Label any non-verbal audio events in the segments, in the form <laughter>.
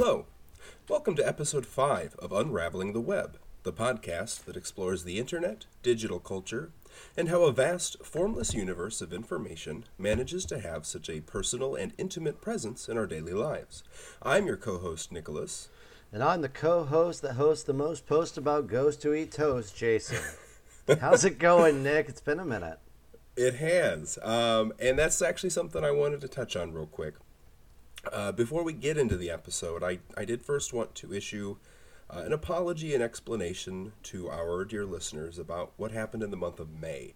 Hello. Welcome to episode 5 of Unraveling the Web, the podcast that explores the internet, digital culture, and how a vast, formless universe of information manages to have such a personal and intimate presence in our daily lives. I'm your co host, Nicholas. And I'm the co host that hosts the most posts about ghosts who eat toast, Jason. <laughs> How's it going, Nick? It's been a minute. It has. Um, and that's actually something I wanted to touch on real quick. Uh, before we get into the episode, I, I did first want to issue uh, an apology and explanation to our dear listeners about what happened in the month of May.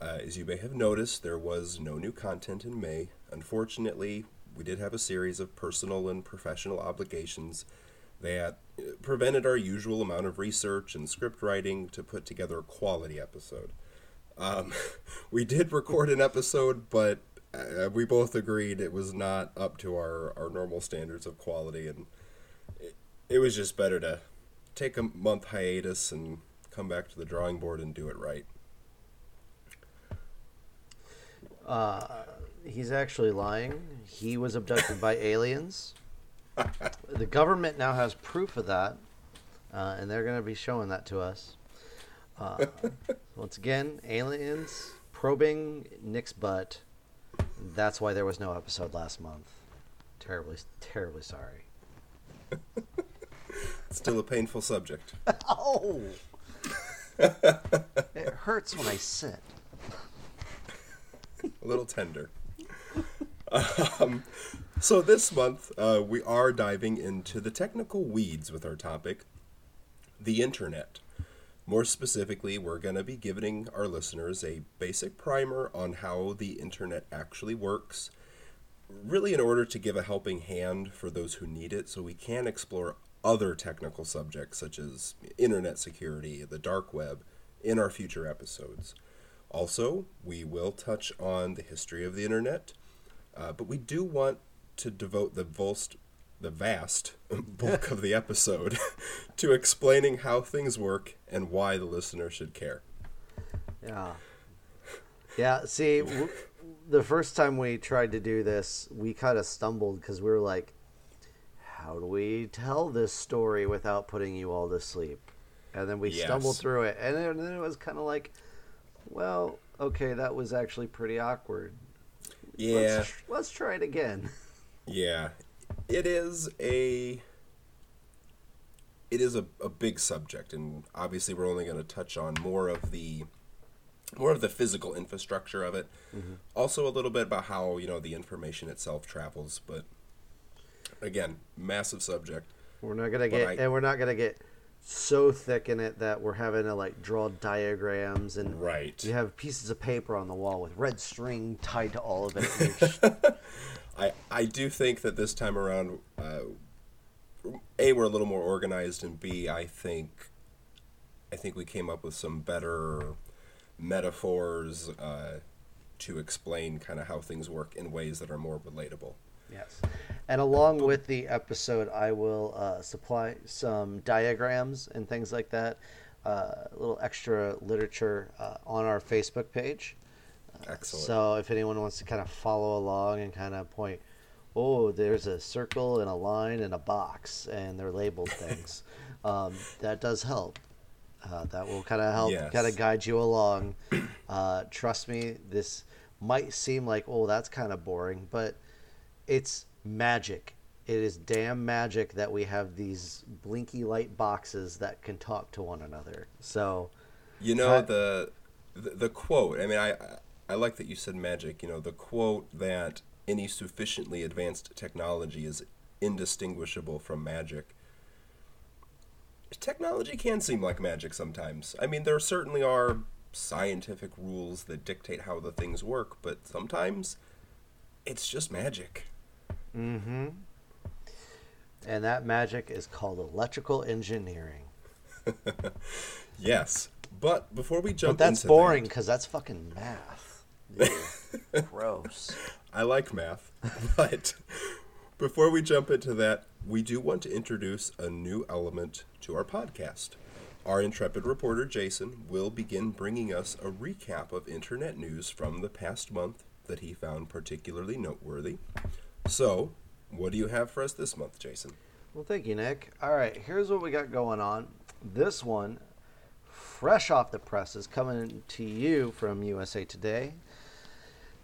Uh, as you may have noticed, there was no new content in May. Unfortunately, we did have a series of personal and professional obligations that uh, prevented our usual amount of research and script writing to put together a quality episode. Um, <laughs> we did record an episode, but uh, we both agreed it was not up to our, our normal standards of quality, and it, it was just better to take a month hiatus and come back to the drawing board and do it right. Uh, he's actually lying. He was abducted by aliens. <laughs> the government now has proof of that, uh, and they're going to be showing that to us. Uh, <laughs> once again, aliens probing Nick's butt. That's why there was no episode last month. Terribly, terribly sorry. <laughs> Still a painful subject. <laughs> oh! it hurts when I sit. a little tender. Um, so this month uh, we are diving into the technical weeds with our topic, the internet. More specifically, we're going to be giving our listeners a basic primer on how the internet actually works, really in order to give a helping hand for those who need it so we can explore other technical subjects such as internet security, the dark web, in our future episodes. Also, we will touch on the history of the internet, uh, but we do want to devote the vast, the vast <laughs> bulk of the episode <laughs> to explaining how things work and why the listener should care. Yeah. Yeah, see, w- the first time we tried to do this, we kind of stumbled because we were like, how do we tell this story without putting you all to sleep? And then we Yes. stumbled through it. And then, then it was kind of like, well, okay, that was actually pretty awkward. Yeah, Let's, let's try it again. <laughs> yeah. It is a it is a, a big subject and obviously we're only going to touch on more of the more of the physical infrastructure of it. Mm-hmm. Also a little bit about how, you know, the information itself travels, but again, massive subject. We're not gonna get, I- and we're not gonna get so thick in it that we're having to like draw diagrams and Right. you have pieces of paper on the wall with red string tied to all of it. <laughs> I I do think that this time around, uh, a we're a little more organized, and b I think I think we came up with some better metaphors uh, to explain kind of how things work in ways that are more relatable. yes, and along with the episode, I will uh, supply some diagrams and things like that. Uh, a little extra literature uh, on our Facebook page. Excellent. So if anyone wants to kind of follow along and kind of point, oh, there's a circle and a line and a box, and they're labeled <laughs> things, um, that does help. Uh, that will kind of help, Yes. kind of guide you along. Uh, trust me, this might seem like, oh, that's kind of boring, but it's magic. It is damn magic that we have these blinky light boxes that can talk to one another. So, You know the, the the quote. I mean, I I like that you said magic. You know the quote that any sufficiently advanced technology is indistinguishable from magic. Technology can seem like magic sometimes. I mean, there certainly are scientific rules that dictate how the things work, but sometimes it's just magic. mm-hmm. And that magic is called electrical engineering. <laughs> Yes, but before we jump, But that's boring that- because that's fucking math. Ew. Gross. <laughs> I like math, <laughs> but before we jump into that, we do want to introduce a new element to our podcast. Our intrepid reporter Jason will begin bringing us a recap of internet news from the past month that he found particularly noteworthy. So, what do you have for us this month, Jason? Well, thank you, Nick. All right, here's what we got going on. This one, fresh off the presses, coming to you from USA Today.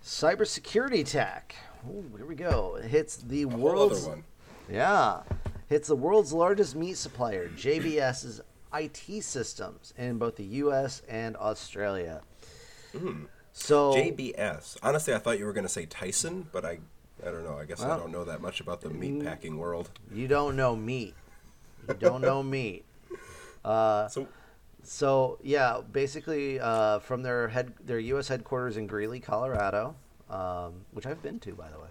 Cybersecurity attack. Ooh, here we go. It hits the world's other one. yeah, hits the world's largest meat supplier, JBS's IT systems in both the U.S. and Australia. So JBS. Honestly, I thought you were going to say Tyson, but I, I don't know. I guess I don't know that much about the meat packing world. you don't know meat. You don't know meat. <laughs> Uh, So, So yeah, basically uh, from their head, their U.S. headquarters in Greeley, Colorado, um, which I've been to, by the way,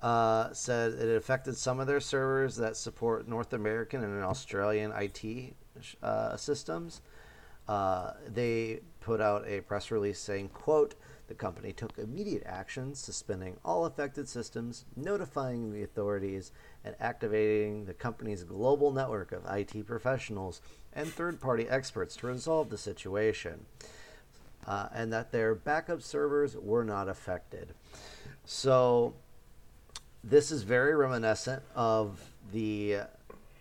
uh, said it affected some of their servers that support North American and Australian IT uh, systems. Uh, they put out a press release saying, "quote The company took immediate action, suspending all affected systems, notifying the authorities, and activating the company's global network of IT professionals and third-party experts to resolve the situation." Uh, and that their backup servers were not affected. So, this is very reminiscent of the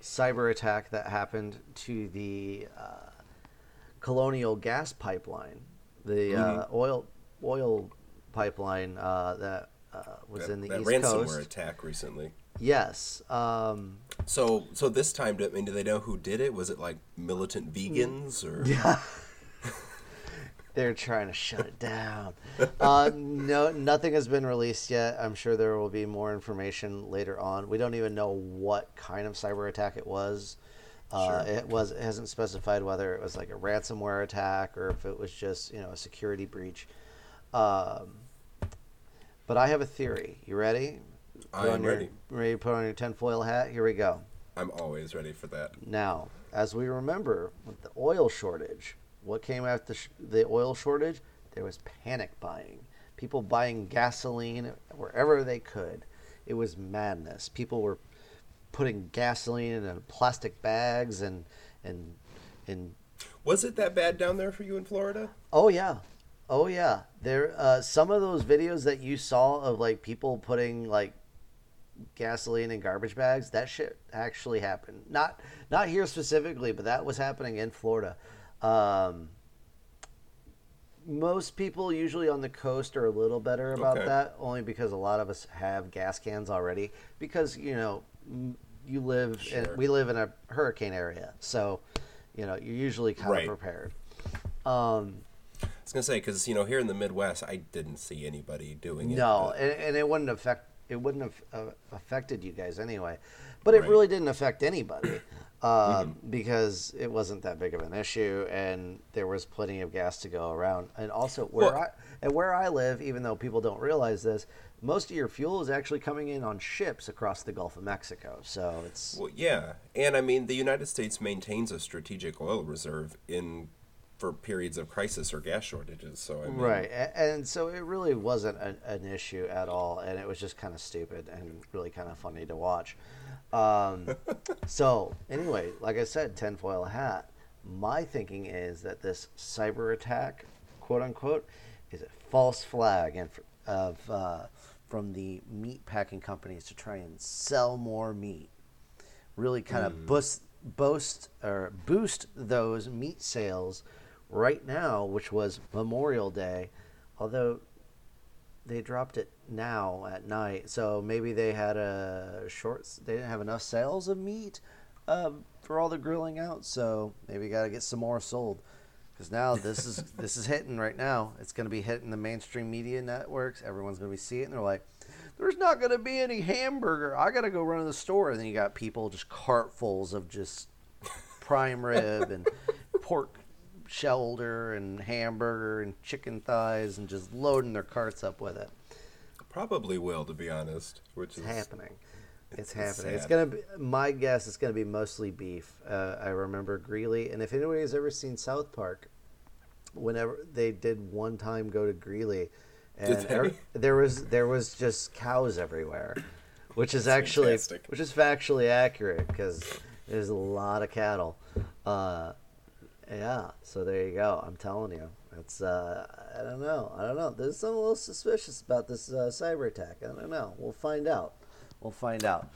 cyber attack that happened to the uh, Colonial gas pipeline, the uh, oil oil pipeline uh, that uh, was that, in the that East ransomware Coast. attack recently. Yes. Um, So, so this time, I mean, do they know who did it? Was it like militant vegans or? <laughs> Yeah. They're trying to shut it down. Uh, no, nothing has been released yet. I'm sure there will be more information later on. We don't even know what kind of cyber attack it was. Uh, Sure. It was it hasn't specified whether it was like a ransomware attack or if it was just you know a security breach. Um, but I have a theory. You ready? I am your- ready. Ready to put on your tinfoil hat? Here we go. I'm always ready for that. Now, as we remember, with the oil shortage, what came after sh- the oil shortage? There was panic buying. People buying gasoline wherever they could. It was madness. People were putting gasoline in plastic bags and and and Was it that bad down there for you in Florida? oh yeah, oh yeah. There uh, some of those videos that you saw of like people putting like gasoline in garbage bags. That shit actually happened. Not not here specifically, but that was happening in Florida. Um, most people usually on the coast are a little better about Okay. that, only because a lot of us have gas cans already. Because you know, you live, in, Sure. we live in a hurricane area, so you know you're usually kind Right. of prepared. Um, I was gonna say because you know here in the Midwest, I didn't see anybody doing it. No, but- and, and it wouldn't affect it wouldn't have uh, affected you guys anyway, but it Right. really didn't affect anybody <clears throat> um, because it wasn't that big of an issue, and there was plenty of gas to go around. And also where Well- I and where I live, even though people don't realize this, most of your fuel is actually coming in on ships across the Gulf of Mexico. So it's Well, yeah, and I mean the United States maintains a strategic oil reserve in for periods of crisis or gas shortages. So I mean, Right, and so it really wasn't an, an issue at all, and it was just kind of stupid and really kind of funny to watch. Um, <laughs> so anyway, like I said, tinfoil hat. My thinking is that this cyber attack, quote unquote, is a false flag and of uh, from the meat packing companies to try and sell more meat. Really kind of boost, boast or boost those meat sales right now, which was Memorial Day, although they dropped it now at night, so maybe they had a short. They didn't have enough sales of meat uh, for all the grilling out, so maybe got to get some more sold. Because now this is <laughs> this is hitting right now. It's going to be hitting the mainstream media networks. Everyone's going to be seeing it, and they're like, "There's not going to be any hamburger. I got to go run to the store." And then you got people just cartfuls of just prime rib and <laughs> pork shoulder and hamburger and chicken thighs and just loading their carts up with it. probably will to be honest. Which It's is happening. It's, It's happening. It's gonna be. My guess is gonna be mostly beef. Uh, I remember Greeley, and if anybody has ever seen South Park, whenever they did one time go to Greeley, and er- there was there was just cows everywhere, which is actually fantastic. which is factually accurate because there's a lot of cattle. Uh, yeah, so there you go. I'm telling you, it's uh, I don't know, I don't know. There's something a little suspicious about this uh, cyber attack. I don't know. We'll find out. We'll find out.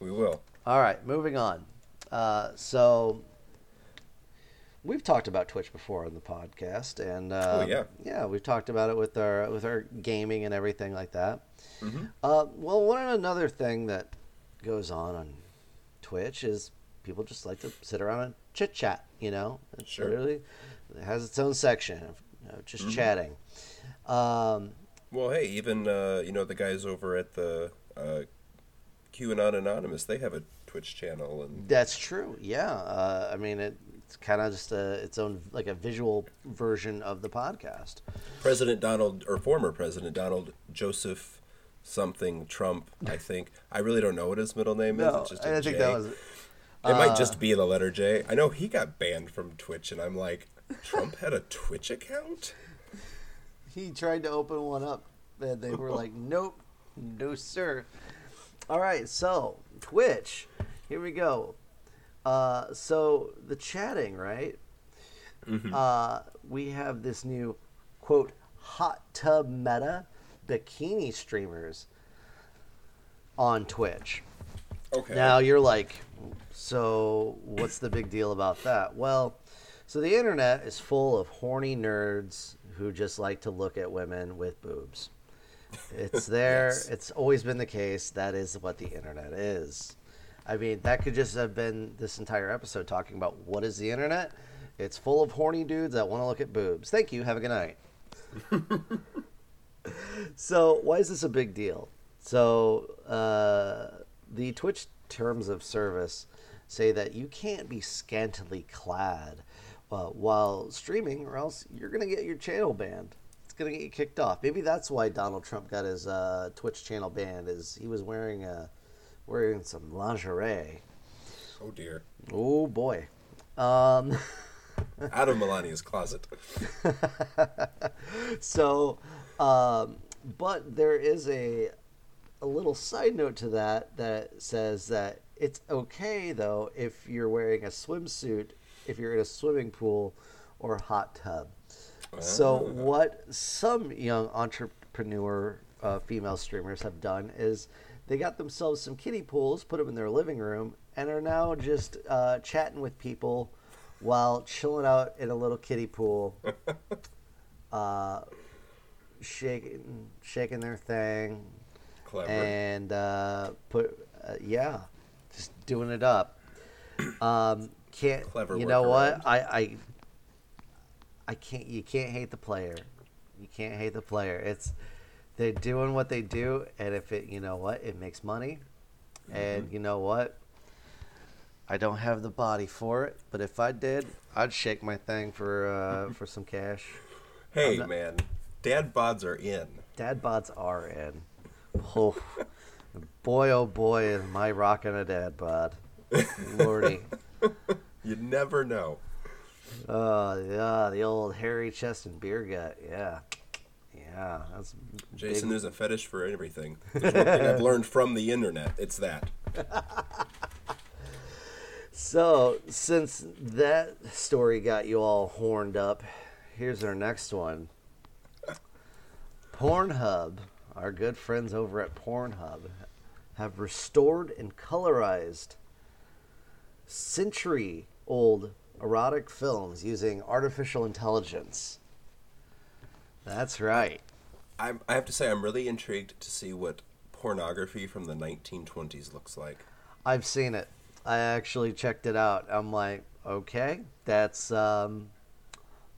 we will. All right, moving on. Uh, so we've talked about Twitch before on the podcast, and uh, Oh, yeah. yeah, we've talked about it with our with our gaming and everything like that. Mm-hmm. Uh, well, one another thing that goes on on Twitch is people just like to sit around and chit chat. You know, it's Sure. literally it has its own section of you know, just Mm-hmm. chatting. Um, Well, hey, even uh, you know the guys over at the uh, QAnon Anonymous, they have a Twitch channel, and That's true. Yeah. Uh, I mean, it, it's kind of just a, its own like a visual version of the podcast. President Donald or former President Donald Joseph something Trump, I think. I really don't know what his middle name is. it's just a I think J. that was. It might uh, just be the letter J. I know he got banned from Twitch, and I'm like, Trump had a Twitch account. He tried to open one up, and they were like, <laughs> "Nope, no sir." All right, so Twitch. Here we go. Uh, so the chatting, right? Uh, we have this new quote hot tub meta bikini streamers on Twitch. Okay. Now you're like, so what's the big deal about that? Well, so the internet is full of horny nerds who just like to look at women with boobs. It's <laughs> there. Yes. It's always been the case. That is what the internet is. I mean, that could just have been this entire episode talking about what is the internet. It's full of horny dudes that want to look at boobs. Thank you. Have a good night. <laughs> so, why is this a big deal? So, uh, the Twitch terms of service say that you can't be scantily clad uh, while streaming, or else you're going to get your channel banned. It's going to get you kicked off. Maybe that's why Donald Trump got his uh, Twitch channel banned. Is he was wearing a wearing some lingerie? oh dear. Oh boy. Um, <laughs> Out of Melania's closet. <laughs> so, um, but there is a a little side note to that that says that it's okay though if you're wearing a swimsuit if you're in a swimming pool or hot tub. So Ah. what some young entrepreneur uh, female streamers have done is they got themselves some kiddie pools, put them in their living room, and are now just uh, chatting with people while chilling out in a little kiddie pool, <laughs> uh, shaking shaking their thing, Clever. and uh, put uh, yeah, doing it up. Um, can't Clever you know what. I I I can't you can't hate the player, you can't hate the player. It's they're doing what they do, and if it you know what it makes money, and Mm-hmm. you know what. I don't have the body for it, but if I did, I'd shake my thing for uh, <laughs> for some cash. hey, not- man. Dad bods are in. Dad bods are in. Oh, <laughs> boy, oh boy, am I rocking a dad bod. Lordy. <laughs> You never know. Oh, yeah, the old hairy chest and beer gut. Yeah. Yeah, that's Jason, big. there's a fetish for everything. <laughs> There's one thing I've learned from the internet. It's that. <laughs> So, since that story got you all horned up, here's our next one. Pornhub, our good friends over at Pornhub, have restored and colorized century old erotic films using artificial intelligence. That's right. I'm, I have to say, I'm really intrigued to see what pornography from the 1920s looks like. I've seen it. I actually checked it out. I'm like, okay, that's um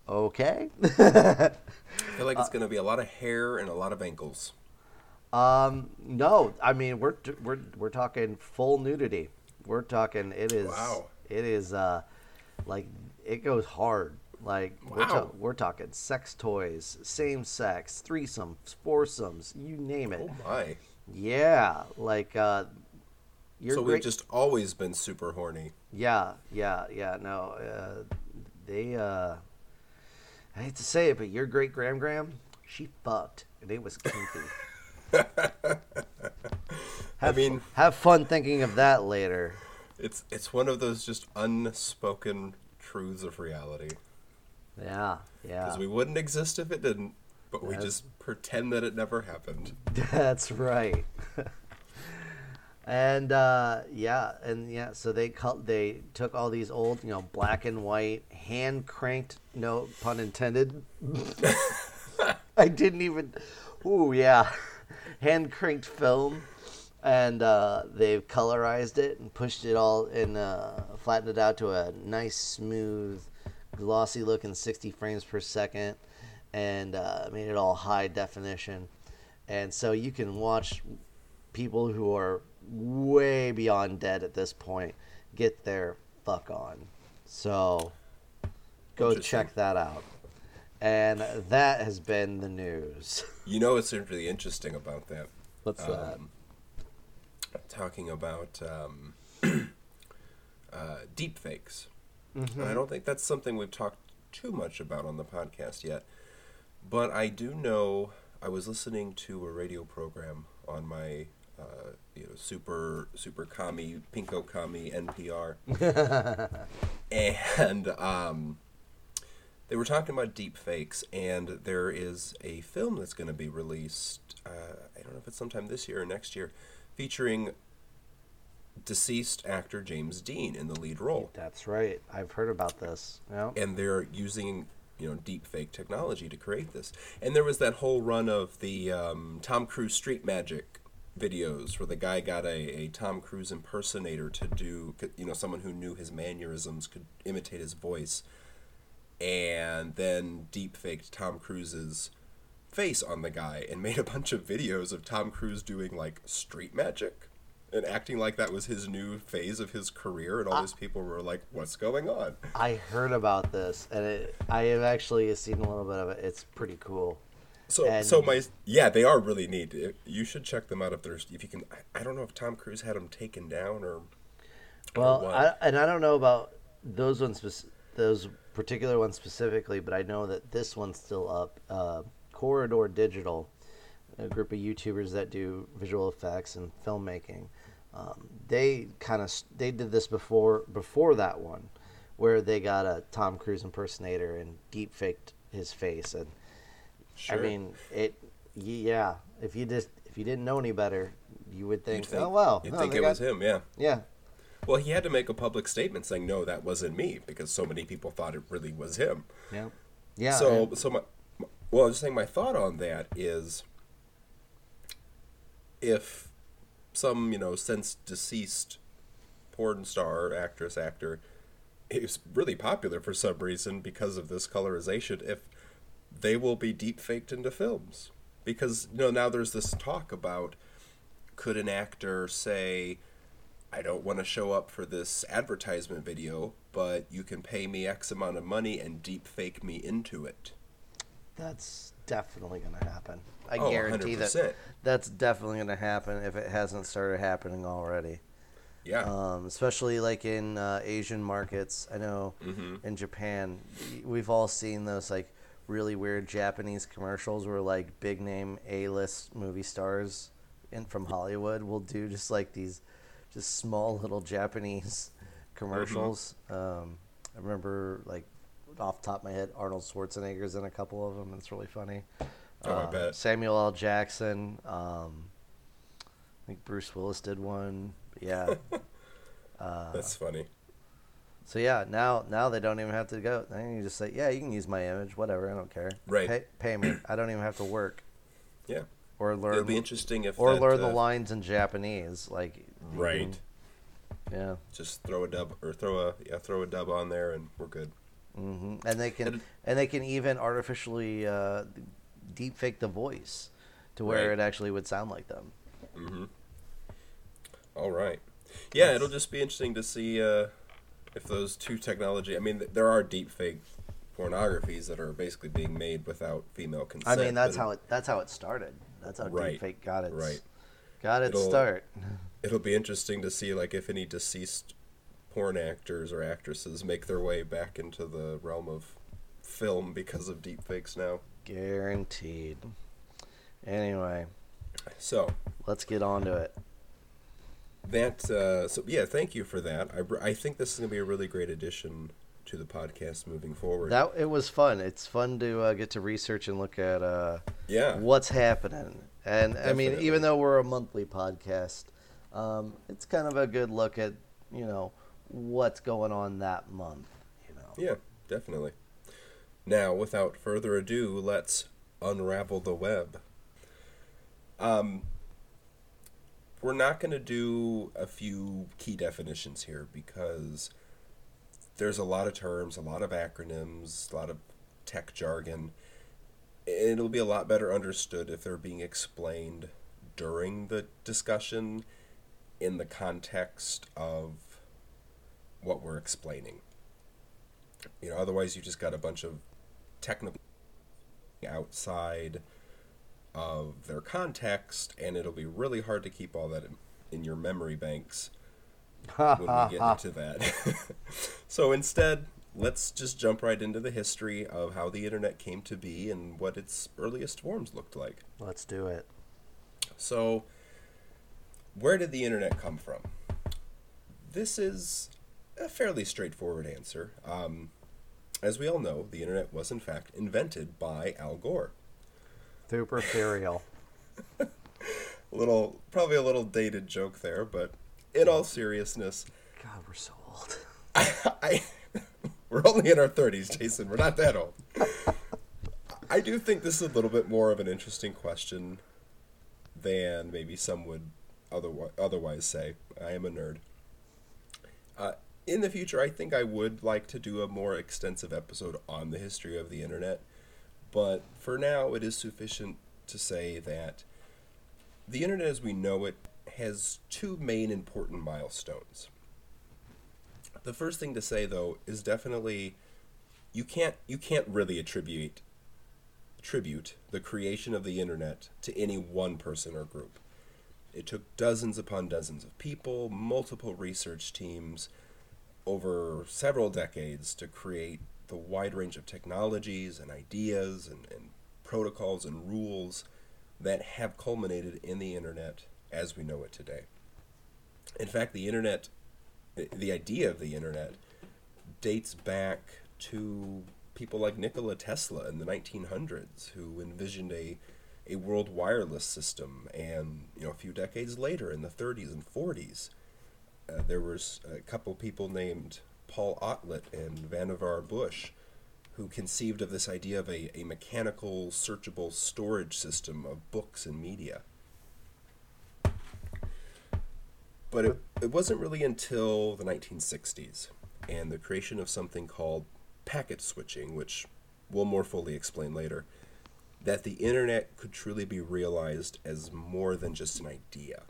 okay. <laughs> I feel like it's Uh, going to be a lot of hair and a lot of ankles. Um no, I mean we're we're we're talking full nudity. We're talking it is Wow. it is uh like it goes hard. Like we're, ta- Wow. we're talking sex toys, same sex, threesomes, foursomes, you name it. Oh my. Yeah, like uh you're so great. we've just always been super horny. Yeah, yeah, yeah. No, uh, they. Uh, I hate to say it, but your great Gram Gram, she fucked, and it was kinky. <laughs> <laughs> I mean, Have fun thinking of that later. it's it's one of those just unspoken truths of reality. Yeah, yeah. Because we wouldn't exist if it didn't, but we That's- just pretend that it never happened. <laughs> That's right. <laughs> And uh, yeah, and yeah, so they cut, they took all these old, you know, black and white, hand cranked, no pun intended. I didn't even. Ooh, yeah, hand cranked film, and uh, they've colorized it and pushed it all and uh, flattened it out to a nice, smooth, glossy looking 60 frames per second, and uh, made it all high definition. And so you can watch people who are way beyond dead at this point get their fuck on. So go check that out. And that has been the news. <laughs> You know what's really interesting about that? What's that? Um, talking about um, <clears throat> uh, deep fakes. Mm-hmm. I don't think that's something we've talked too much about on the podcast yet. But I do know I was listening to a radio program on my uh, you know super super commie pinko commie NPR, <laughs> and um, they were talking about deep fakes, and there is a film that's going to be released. Uh, I don't know if it's sometime this year or next year, featuring deceased actor James Dean in the lead role That's right. I've heard about this. Yeah. and they're using you know deep fake technology to create this and there was that whole run of the um, tom cruise street magic videos where the guy got a, a tom cruise impersonator to do you know someone who knew his mannerisms could imitate his voice and then deep faked tom cruise's face on the guy and made a bunch of videos of tom cruise doing like street magic and acting like that was his new phase of his career and all these people were like what's going on I heard about this, and it, I have actually seen a little bit of it. It's pretty cool. So, And- so my yeah, they are really neat. You should check them out if there's if you can. I, don't know if Tom Cruise had them taken down or. Well, what? I, and I don't know about those ones, those particular one specifically, but I know that this one's still up. Uh, Corridor Digital, a group of YouTubers that do visual effects and filmmaking, um, they kind of they did this before before that one, where they got a Tom Cruise impersonator and deep faked his face, and Sure. I mean it. Yeah, if you just if you didn't know any better, you would think, think, oh well, you'd oh, think it got- was him. Yeah. Yeah, Well, he had to make a public statement saying no, that wasn't me because so many people thought it really was him. yeah, yeah. so, and- so my, well, I was saying my thought on that is, if some you know since deceased porn star, actress, actor is really popular for some reason because of this colorization, if they will be deep faked into films because you know now there's this talk about could an actor say I don't want to show up for this advertisement video, but you can pay me X amount of money and deep fake me into it. That's definitely going to happen. I Oh, guarantee 100%. that that's definitely going to happen if it hasn't started happening already. Yeah. Um, especially like in uh, Asian markets. I know Mhm. in Japan, we've all seen those like really weird Japanese commercials where like big name A list movie stars in from Hollywood will do just like these just small little Japanese commercials. Um, I remember like off the top of my head, Arnold Schwarzenegger's in a couple of them. It's really funny. Oh, I Uh, bet. Samuel L. Jackson. Um, I think Bruce Willis did one. Yeah. <laughs> uh, That's funny. so yeah, now now they don't even have to go. Now you just say, yeah, you can use my image, whatever. I don't care. Right. Pay, pay me. I don't even have to work Yeah. or learn It'll be interesting if or that, learn the uh, lines in Japanese. Like Right. yeah. Just throw a dub or throw a yeah throw a dub on there and we're good. hmm And they can And- and they can even artificially uh, deep fake the voice to where Right. it actually would sound like them. Mm-hmm. All right. Yeah, it'll just be interesting to see uh, if those two technology. I mean, th- there are deep fake pornographies that are basically being made without female consent. I mean, that's how it that's how it started. That's how Right. deepfake got its Right. got its It'll- start. <laughs> It'll be interesting to see like if any deceased porn actors or actresses make their way back into the realm of film because of deepfakes now. Guaranteed. Anyway, So let's get on to it. that uh, so yeah, thank you for that. I, I think this is gonna be a really great addition to the podcast moving forward. That it was fun. It's fun to uh, get to research and look at uh, yeah. what's happening. And I mean, even though we're a monthly podcast, Um, it's kind of a good look at you know what's going on that month. You know. Yeah, definitely. Now, without further ado, let's unravel the web. Um, we're not going to do a few key definitions here because there's a lot of terms, a lot of acronyms, a lot of tech jargon. It'll be a lot better understood if they're being explained during the discussion in the context of what we're explaining. You know, otherwise you just got a bunch of technical outside of their context, and it'll be really hard to keep all that in, in your memory banks when we get <laughs> into that. <laughs> so instead, let's just jump right into the history of how the internet came to be and what its earliest forms looked like. Let's do it. So, where did the internet come from? This is a fairly straightforward answer. Um, as we all know, the internet was in fact invented by Al Gore. Super cereal. a <laughs> <laughs> little, probably a little dated joke there, but in all seriousness, God, we're so old. <laughs> I, I we're only in our thirties, Jason. We're not that old. I do think this is a little bit more of an interesting question than maybe some would otherwise otherwise say. I am a nerd. Uh, in the future, I think I would like to do a more extensive episode on the history of the internet. But for now, it is sufficient to say that the internet as we know it has two main important milestones. The first thing to say though is definitely you can't you can't really attribute attribute the creation of the internet to any one person or group. It took dozens upon dozens of people, multiple research teams over several decades to create the wide range of technologies and ideas and, and protocols and rules that have culminated in the internet as we know it today. In fact, the internet, the idea of the internet, dates back to people like Nikola Tesla in the 1900s, who envisioned a, a world wireless system. And you know, a few decades later, in the 30s and 40s, uh, there was a couple people named Paul Otlet and Vannevar Bush, who conceived of this idea of a, a mechanical, searchable storage system of books and media. But it, it wasn't really until the 1960s and the creation of something called packet switching, which we'll more fully explain later, that the internet could truly be realized as more than just an idea.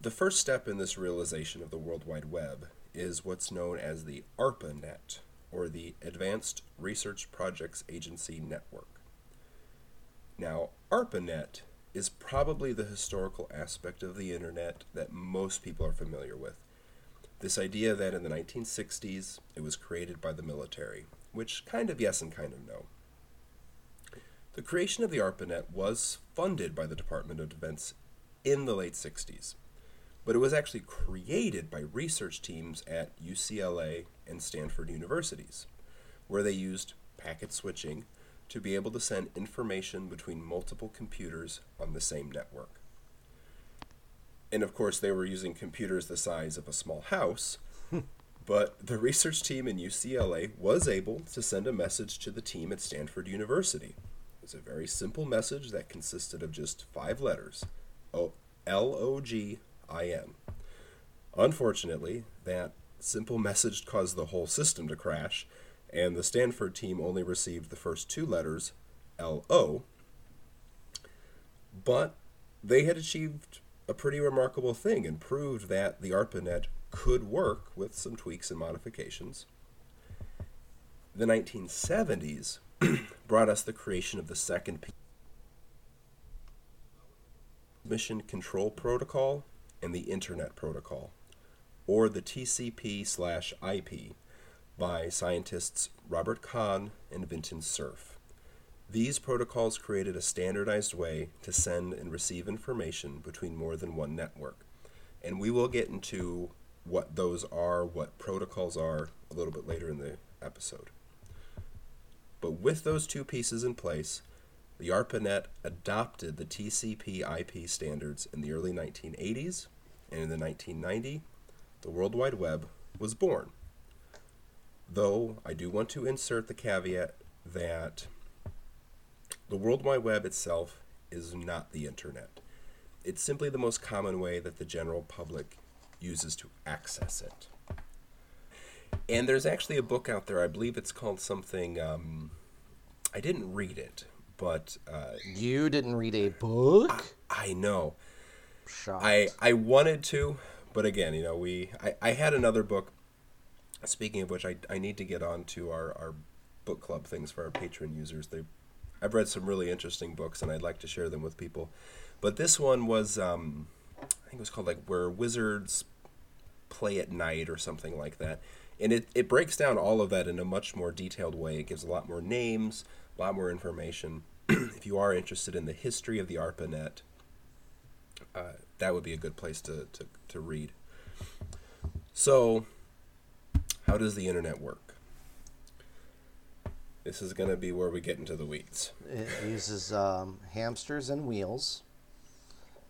The first step in this realization of the World Wide Web is what's known as the ARPANET, or the Advanced Research Projects Agency Network. Now, ARPANET is probably the historical aspect of the internet that most people are familiar with. This idea that in the 1960s it was created by the military, which kind of yes and kind of no. The creation of the ARPANET was funded by the Department of Defense in the late 60s but it was actually created by research teams at UCLA and Stanford universities, where they used packet switching to be able to send information between multiple computers on the same network. And of course, they were using computers the size of a small house, <laughs> but the research team in UCLA was able to send a message to the team at Stanford University. Was a very simple message that consisted of just five letters L O G I N. Unfortunately, that simple message caused the whole system to crash, and the Stanford team only received the first two letters, LO. But they had achieved a pretty remarkable thing and proved that the ARPANET could work with some tweaks and modifications. The 1970s <clears throat> brought us the creation of the second mission control protocol and the Internet Protocol, or the TCP slash IP, by scientists Robert Kahn and Vinton Cerf. These protocols created a standardized way to send and receive information between more than one network. And we will get into what those are, what protocols are, a little bit later in the episode. But with those two pieces in place, the ARPANET adopted the TCP IP standards in the early 1980s, and in the 1990, the World Wide Web was born. Though I do want to insert the caveat that the World Wide Web itself is not the internet. It's simply the most common way that the general public uses to access it. And there's actually a book out there, I believe it's called something, um, I didn't read it, but. Uh, you didn't read a book? I, I know. Shocked. I, I wanted to, but again, you know, we I, I had another book. Speaking of which, I, I need to get on to our, our book club things for our patron users. They, I've read some really interesting books, and I'd like to share them with people. But this one was, um, I think it was called like Where Wizards Play at Night or something like that. And it, it breaks down all of that in a much more detailed way. It gives a lot more names, a lot more information. <clears throat> if you are interested in the history of the ARPANET, uh, that would be a good place to, to, to read. So, how does the internet work? This is going to be where we get into the weeds. It uses um, hamsters and wheels.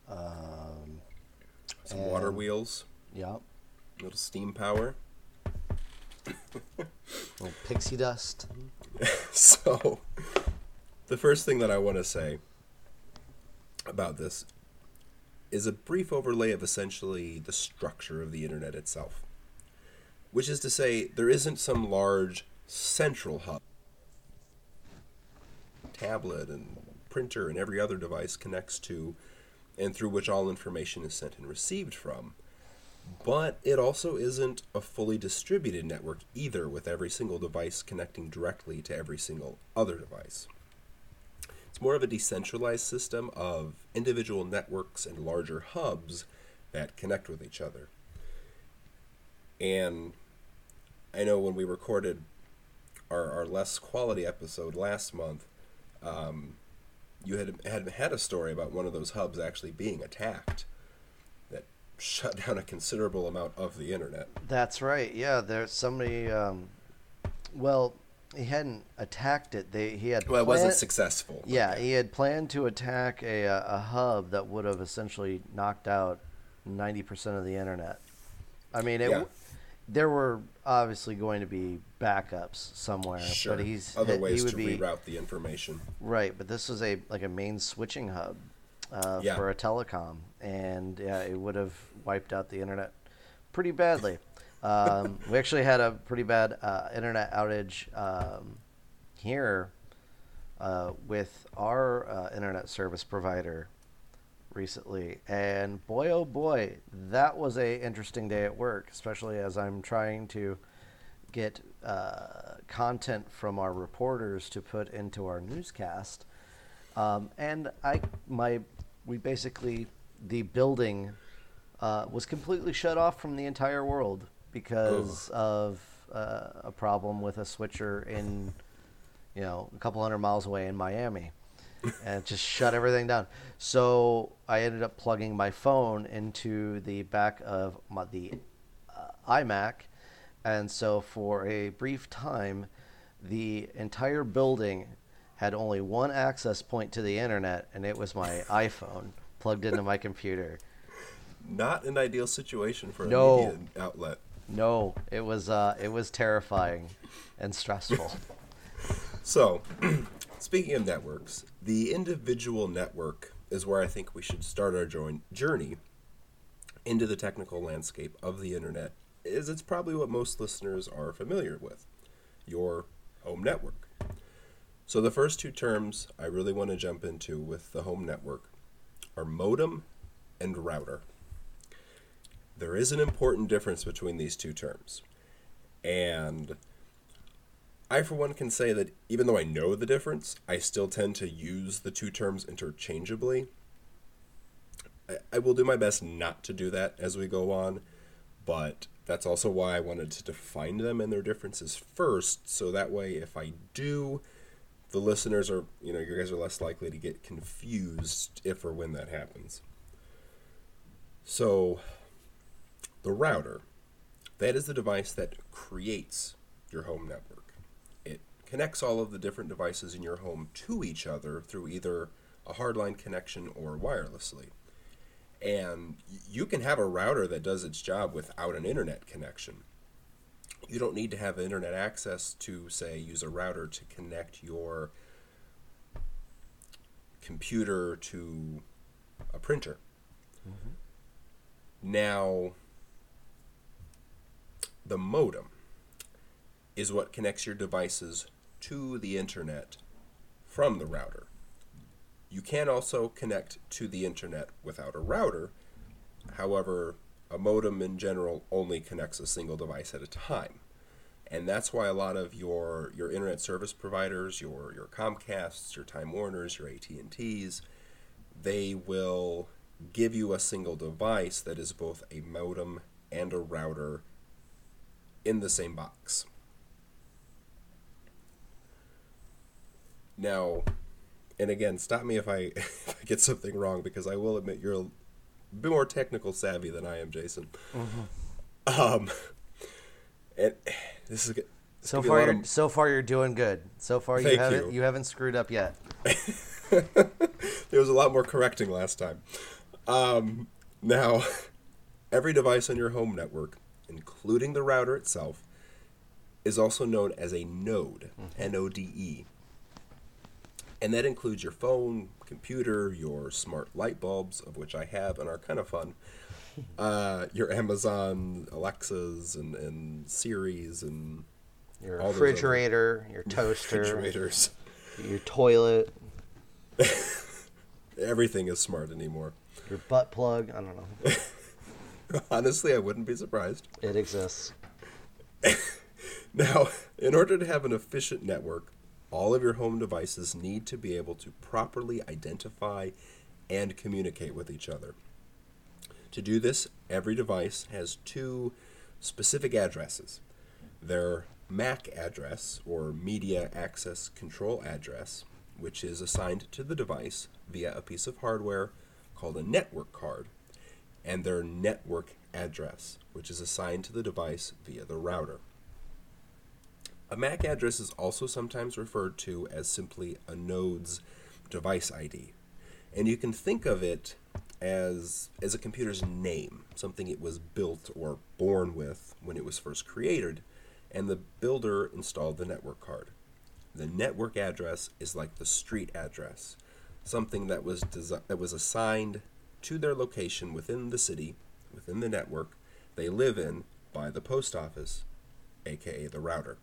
Um, Some water wheels, Yep. little steam power. <laughs> Little pixie dust. <laughs> so, the first thing that I want to say about this is a brief overlay of essentially the structure of the internet itself. Which is to say, there isn't some large central hub. Tablet and printer and every other device connects to, and through which all information is sent and received from. But it also isn't a fully distributed network either, with every single device connecting directly to every single other device. It's more of a decentralized system of individual networks and larger hubs that connect with each other. And I know when we recorded our, our less quality episode last month, um, you had, had had a story about one of those hubs actually being attacked shut down a considerable amount of the internet. That's right. Yeah, there's somebody. Um, well, he hadn't attacked it. They he had. Well, it wasn't successful. Yeah, he had planned to attack a a hub that would have essentially knocked out ninety percent of the internet. I mean, it, Yeah. there were obviously going to be backups somewhere, Sure. but he's Other he ways would to be reroute the information. right. But this was a like a main switching hub uh, Yeah. for a telecom, and yeah, it would have wiped out the internet pretty badly. <laughs> Um, we actually had a pretty bad uh, internet outage um, here uh, with our uh, internet service provider recently, and boy oh boy, that was a interesting day at work, especially as I'm trying to get uh, content from our reporters to put into our newscast. Um, and I, my, we basically the building uh, was completely shut off from the entire world because of uh, a problem with a switcher in, you know, a couple hundred miles away in Miami, and just shut everything down. So I ended up plugging my phone into the back of my, the uh, iMac, and so for a brief time, the entire building had only one access point to the internet, and it was my iPhone plugged into my computer. Not an ideal situation for a No. media outlet. No, it was uh, it was terrifying and stressful. <laughs> So, <clears throat> speaking of networks, the individual network is where I think we should start our journey into the technical landscape of the internet, Is it's probably what most listeners are familiar with your home network. So, the first two terms I really want to jump into with the home network are modem and router. There is an important difference between these two terms. And I, for one, can say that even though I know the difference, I still tend to use the two terms interchangeably. I, I will do my best not to do that as we go on, but that's also why I wanted to define them and their differences first, so that way, if I do, the listeners are, you know, you guys are less likely to get confused if or when that happens. So, the router, that is the device that creates your home network. It connects all of the different devices in your home to each other through either a hardline connection or wirelessly. And you can have a router that does its job without an internet connection. You don't need to have internet access to, say, use a router to connect your computer to a printer. Mm-hmm. Now, the modem is what connects your devices to the internet from the router. You can also connect to the internet without a router. However, a modem in general only connects a single device at a time. And that's why a lot of your, your internet service providers, your, your Comcasts, your Time Warners, your AT&Ts, they will give you a single device that is both a modem and a router in the same box. Now, and again, stop me if I, <laughs> if I get something wrong because I will admit you're a bit more technical savvy than I am, Jason. Mm-hmm. Um, and this is so far. You're, of, so far, you're doing good. So far, you haven't you. you haven't screwed up yet. <laughs> there was a lot more correcting last time. Um, now, <laughs> every device on your home network, including the router itself, is also known as a node. Mm-hmm. N O D E and that includes your phone, computer, your smart light bulbs, of which I have and are kind of fun. <laughs> Uh, your Amazon Alexas and, and Siris and your refrigerator, your <laughs> toaster, refrigerators, your toilet. <laughs> Everything is smart anymore. Your butt plug. I don't know. <laughs> Honestly, I wouldn't be surprised. It exists. <laughs> now, in order to have an efficient network, all of your home devices need to be able to properly identify and communicate with each other. To do this, every device has two specific addresses their MAC address, or Media Access Control Address, which is assigned to the device via a piece of hardware called a network card, and their network address, which is assigned to the device via the router. A MAC address is also sometimes referred to as simply a node's device ID. And you can think of it as, as a computer's name, something it was built or born with when it was first created, and the builder installed the network card. The network address is like the street address, something that was, desi- that was assigned to their location within the city, within the network they live in by the post office, aka the router.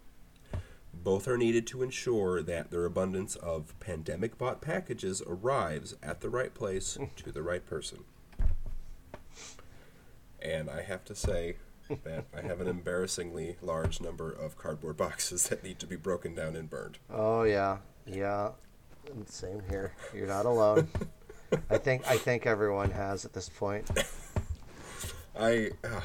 Both are needed to ensure that their abundance of pandemic bought packages arrives at the right place <laughs> to the right person. And I have to say that I have an embarrassingly large number of cardboard <laughs> boxes that need to be broken down and burned. Oh yeah, yeah. Same here. You're not alone. <laughs> I think I think everyone has at this point. I uh,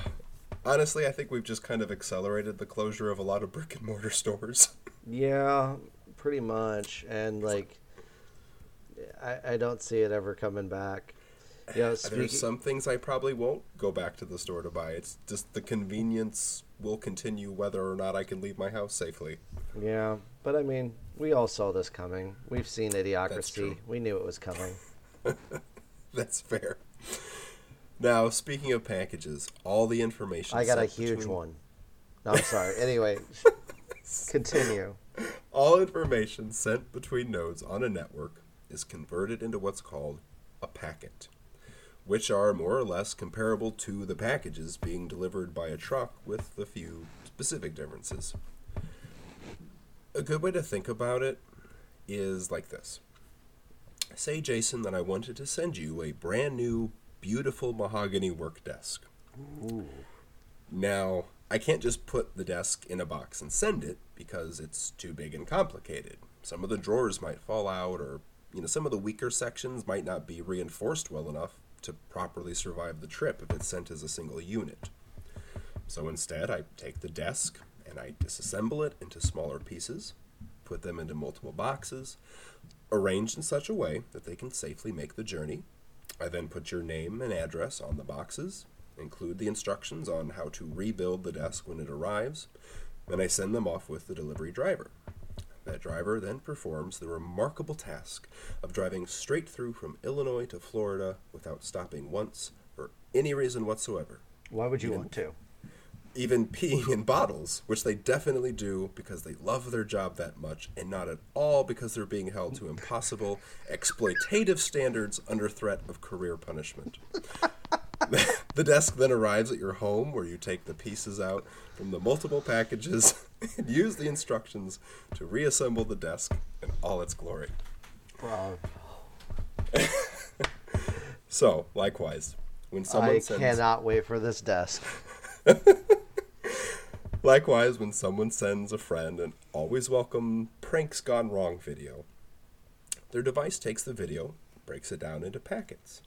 honestly, I think we've just kind of accelerated the closure of a lot of brick and mortar stores. Yeah, pretty much. And like, I, I don't see it ever coming back. Yeah, speaking... there's some things I probably won't go back to the store to buy. It's just the convenience will continue whether or not I can leave my house safely. Yeah, but I mean, we all saw this coming. We've seen Idiocracy. We knew it was coming. <laughs> That's fair. Now, speaking of packages, all the information. I got a huge between... one. No, I'm sorry. anyway, <laughs> Continue. All information sent between nodes on a network is converted into what's called a packet, which are more or less comparable to the packages being delivered by a truck with a few specific differences. A good way to think about it is like this. Say, Jason, that I wanted to send you a brand new, beautiful mahogany work desk. Ooh. Now, I can't just put the desk in a box and send it because it's too big and complicated. Some of the drawers might fall out or you know some of the weaker sections might not be reinforced well enough to properly survive the trip if it's sent as a single unit. So instead, I take the desk and I disassemble it into smaller pieces, put them into multiple boxes, arranged in such a way that they can safely make the journey. I then put your name and address on the boxes include the instructions on how to rebuild the desk when it arrives, and I send them off with the delivery driver. That driver then performs the remarkable task of driving straight through from Illinois to Florida without stopping once for any reason whatsoever. Why would you want to? Even peeing in bottles, which they definitely do because they love their job that much and not at all because they're being held to impossible, exploitative standards under threat of career punishment. <laughs> the desk then arrives at your home where you take the pieces out from the multiple packages <laughs> and use the instructions to reassemble the desk in all its glory. Wow. <laughs> So, likewise, when someone I sends cannot wait for this desk. <laughs> likewise when someone sends a friend an always welcome pranks gone wrong video, their device takes the video, breaks it down into packets.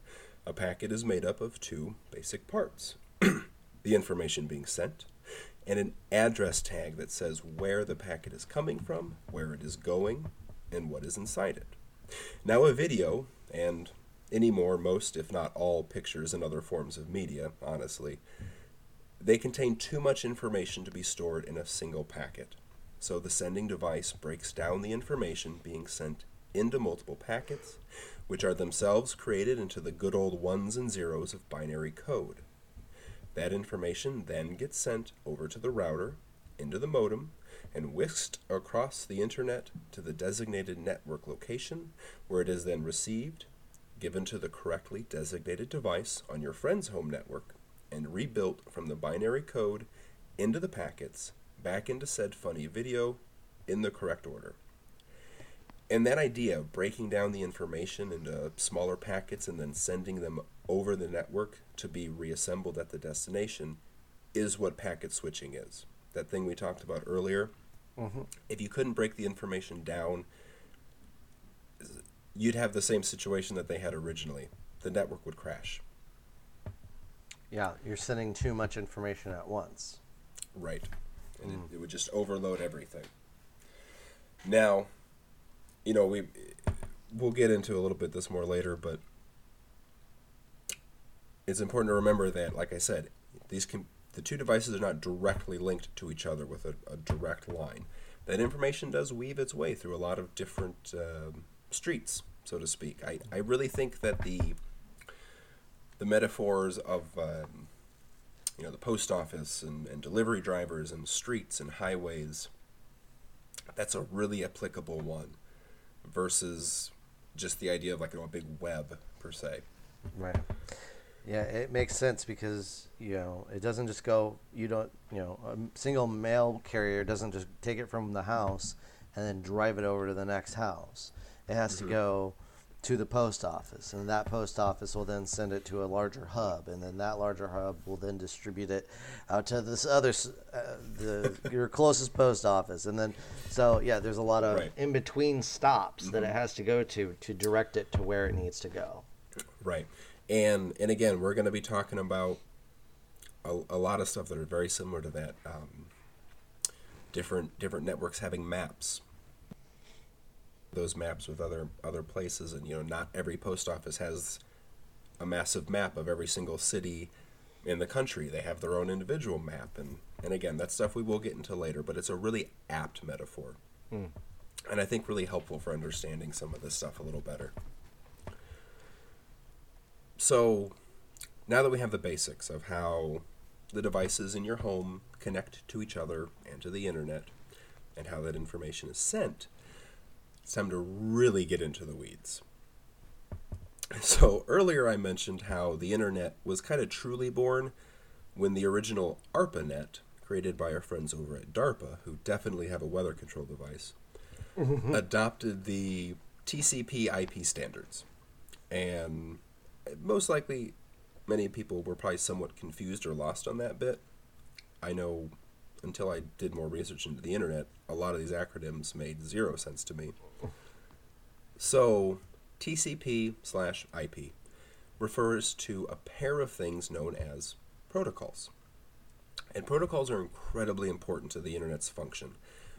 A packet is made up of two basic parts. <clears throat> the information being sent and an address tag that says where the packet is coming from, where it is going, and what is inside it. Now, a video, and any more, most, if not all, pictures and other forms of media, honestly, they contain too much information to be stored in a single packet. So the sending device breaks down the information being sent into multiple packets, which are themselves created into the good old ones and zeros of binary code. That information then gets sent over to the router, into the modem, and whisked across the internet to the designated network location, where it is then received, given to the correctly designated device on your friend's home network, and rebuilt from the binary code into the packets, back into said funny video in the correct order. And that idea of breaking down the information into smaller packets and then sending them over the network to be reassembled at the destination is what packet switching is. That thing we talked about earlier. Mm-hmm. If you couldn't break the information down, you'd have the same situation that they had originally. The network would crash. Yeah, you're sending too much information at once. Right. And it, it would just overload everything. Now, you know, we we'll get into a little bit this more later, but it's important to remember that, like I said, these can, the two devices are not directly linked to each other with a, a direct line. That information does weave its way through a lot of different um streets, so to speak. I, I really think that the the metaphors of um, you know the post office and, and delivery drivers and streets and highways that's a really applicable one versus just the idea of like you know, a big web per se Right. Yeah, it makes sense because you know it doesn't just go. You don't. You know, a single mail carrier doesn't just take it from the house and then drive it over to the next house. It has to go to the post office, and that post office will then send it to a larger hub, and then that larger hub will then distribute it out to this other, uh, the <laughs> your closest post office, and then so yeah, there's a lot of Right. in between stops that it has to go to to direct it to where it needs to go. right and and again we're going to be talking about a, a lot of stuff that are very similar to that um, different different networks having maps those maps with other other places and you know not every post office has a massive map of every single city in the country. They have their own individual map and and again that's stuff we will get into later but it's a really apt metaphor. Hmm. And i think really helpful for understanding some of this stuff a little better. So now that we have the basics of how the devices in your home connect to each other and to the internet and how that information is sent it's time to really get into the weeds. So earlier I mentioned how the internet was kind of truly born when the original ARPANET, created by our friends over at DARPA, who definitely have a weather control device, <laughs> adopted the TCP IP standards. And most likely many people were probably somewhat confused or lost on that bit. I know until I did more research into the internet, a lot of these acronyms made zero sense to me. So, TCP slash IP refers to a pair of things known as protocols. And protocols are incredibly important to the internet's function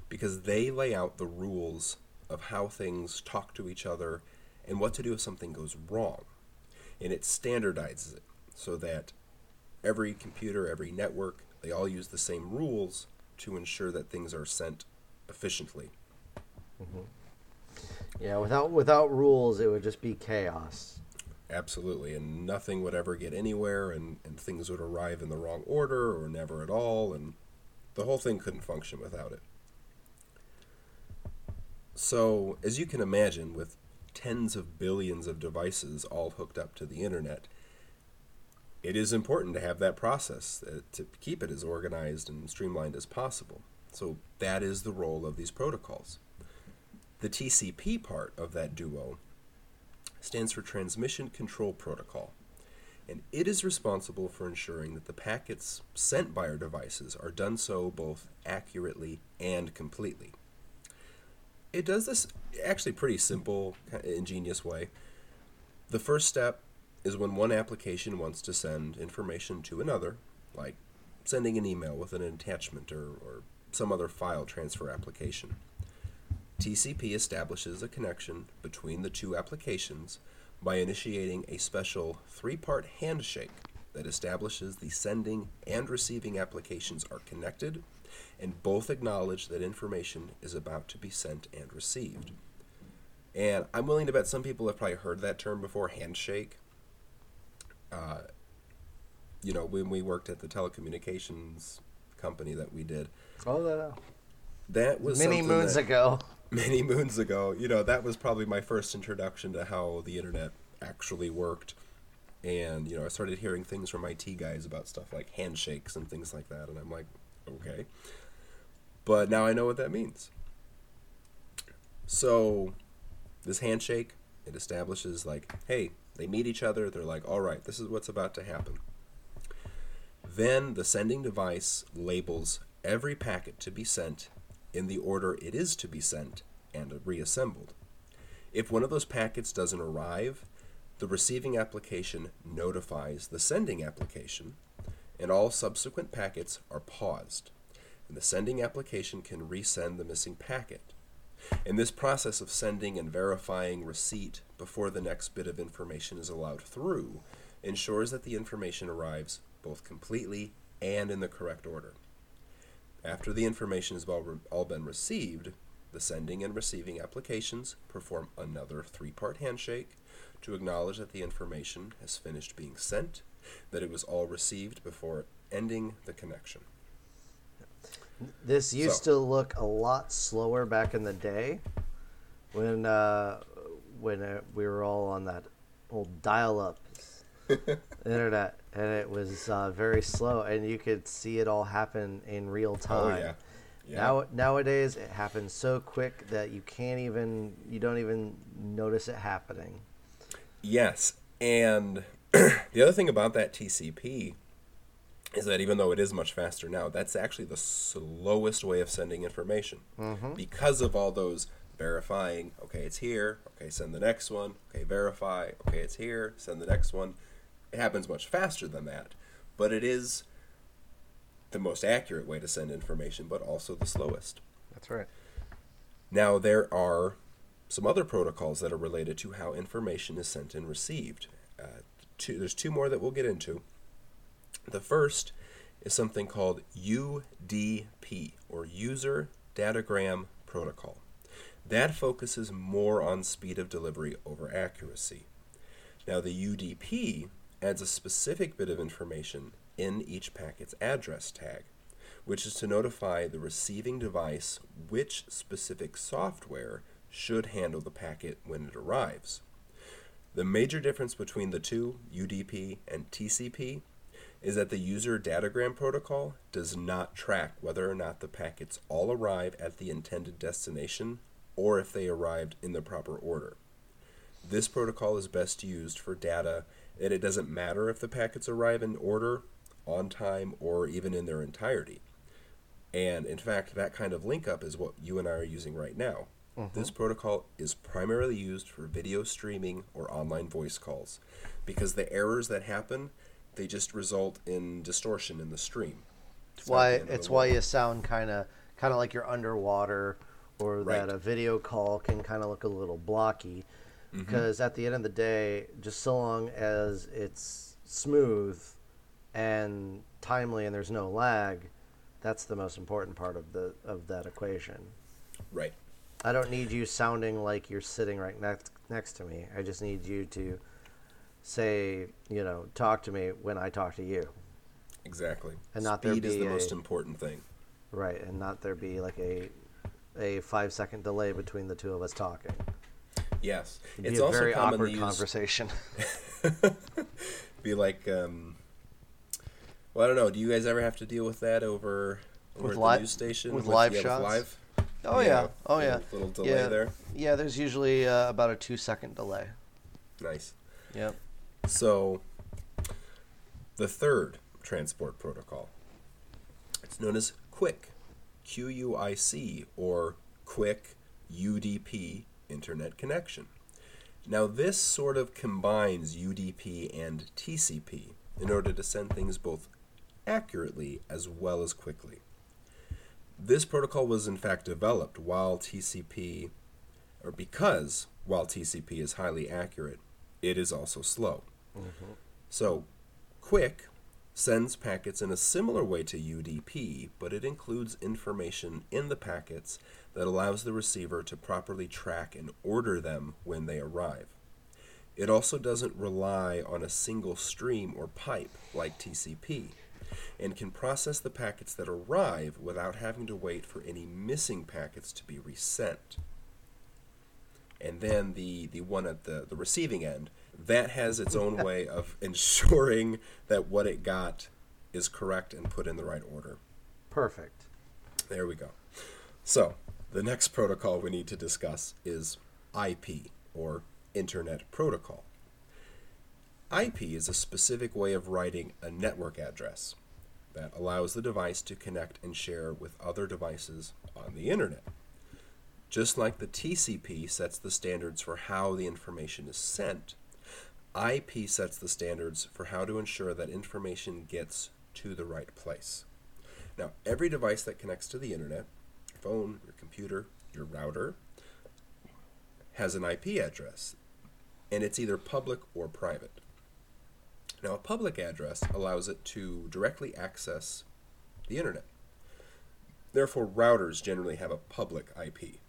because they lay out the rules of how things talk to each other and what to do if something goes wrong. And it standardizes it so that every computer, every network, they all use the same rules to ensure that things are sent efficiently. Mm-hmm. Yeah, without without rules, it would just be chaos. Absolutely, and nothing would ever get anywhere, and, and things would arrive in the wrong order or never at all, and the whole thing couldn't function without it. So, as you can imagine, with tens of billions of devices all hooked up to the internet, it is important to have that process uh, to keep it as organized and streamlined as possible. So, that is the role of these protocols. The TCP part of that duo stands for Transmission Control Protocol, and it is responsible for ensuring that the packets sent by our devices are done so both accurately and completely. It does this actually pretty simple, ingenious way. The first step is when one application wants to send information to another, like sending an email with an attachment or, or some other file transfer application. TCP establishes a connection between the two applications by initiating a special three part handshake that establishes the sending and receiving applications are connected and both acknowledge that information is about to be sent and received. And I'm willing to bet some people have probably heard that term before handshake. Uh, you know, when we worked at the telecommunications company that we did. Oh, no. That was many moons that, ago. Many <laughs> moons ago, you know, that was probably my first introduction to how the internet actually worked. And, you know, I started hearing things from IT guys about stuff like handshakes and things like that. And I'm like, okay. But now I know what that means. So, this handshake, it establishes, like, hey, they meet each other. They're like, all right, this is what's about to happen. Then the sending device labels every packet to be sent in the order it is to be sent and reassembled. If one of those packets doesn't arrive, the receiving application notifies the sending application, and all subsequent packets are paused, and the sending application can resend the missing packet. And this process of sending and verifying receipt before the next bit of information is allowed through ensures that the information arrives both completely and in the correct order. After the information has all, all been received, the sending and receiving applications perform another three part handshake to acknowledge that the information has finished being sent, that it was all received before ending the connection. This used so. to look a lot slower back in the day when uh, when uh, we were all on that old dial up <laughs> internet and it was uh, very slow, and you could see it all happen in real time. Oh, yeah. yeah. Now nowadays it happens so quick that you can't even you don't even notice it happening. Yes, and <clears throat> the other thing about that TCP is that even though it is much faster now, that's actually the slowest way of sending information mm-hmm. because of all those verifying. Okay, it's here. Okay, send the next one. Okay, verify. Okay, it's here. Send the next one. It happens much faster than that, but it is the most accurate way to send information, but also the slowest. That's right. Now, there are some other protocols that are related to how information is sent and received. Uh, two, there's two more that we'll get into. The first is something called UDP, or User Datagram Protocol. That focuses more on speed of delivery over accuracy. Now, the UDP adds a specific bit of information in each packet's address tag, which is to notify the receiving device which specific software should handle the packet when it arrives. The major difference between the two, UDP and TCP, is that the user datagram protocol does not track whether or not the packets all arrive at the intended destination or if they arrived in the proper order. This protocol is best used for data and it doesn't matter if the packets arrive in order, on time, or even in their entirety. And in fact, that kind of link up is what you and I are using right now. Mm-hmm. This protocol is primarily used for video streaming or online voice calls because the errors that happen, they just result in distortion in the stream. It's why it's why you sound kind of kind of like you're underwater or right. that a video call can kind of look a little blocky. Because mm-hmm. at the end of the day, just so long as it's smooth and timely and there's no lag, that's the most important part of the of that equation. Right. I don't need you sounding like you're sitting right next next to me. I just need you to say, you know, talk to me when I talk to you. Exactly. And not there Speed is be the a- most important thing. Right, and not there be like a a five second delay between the two of us talking. Yes, It'd it's also very awkward used. conversation. <laughs> Be like, um, well, I don't know. Do you guys ever have to deal with that over, over With at li- the news station with live yeah, shots? live? oh yeah, oh little- yeah. Little delay yeah. there. Yeah, there's usually uh, about a two second delay. Nice. Yep. So, the third transport protocol. It's known as QUIC, Q U I C, or Quick UDP Internet Connection. Now, this sort of combines UDP and TCP in order to send things both accurately as well as quickly. This protocol was in fact developed while TCP, or because while TCP is highly accurate, it is also slow. Mm-hmm. So, QUIC sends packets in a similar way to UDP, but it includes information in the packets that allows the receiver to properly track and order them when they arrive. It also doesn't rely on a single stream or pipe like TCP, and can process the packets that arrive without having to wait for any missing packets to be resent and then the the one at the the receiving end that has its own way of <laughs> ensuring that what it got is correct and put in the right order. Perfect. there we go. So the next protocol we need to discuss is ip or internet protocol. Ip is a specific way of writing a network address that allows the device to connect and share with other devices on the internet. Just like the TCP sets the standards for how the information is sent, IP sets the standards for how to ensure that information gets to the right place. Now, every device that connects to the internet, your phone, your computer, your router, has an IP address, and it's either public or private. Now, a public address allows it to directly access the internet. Therefore, routers generally have a public IP.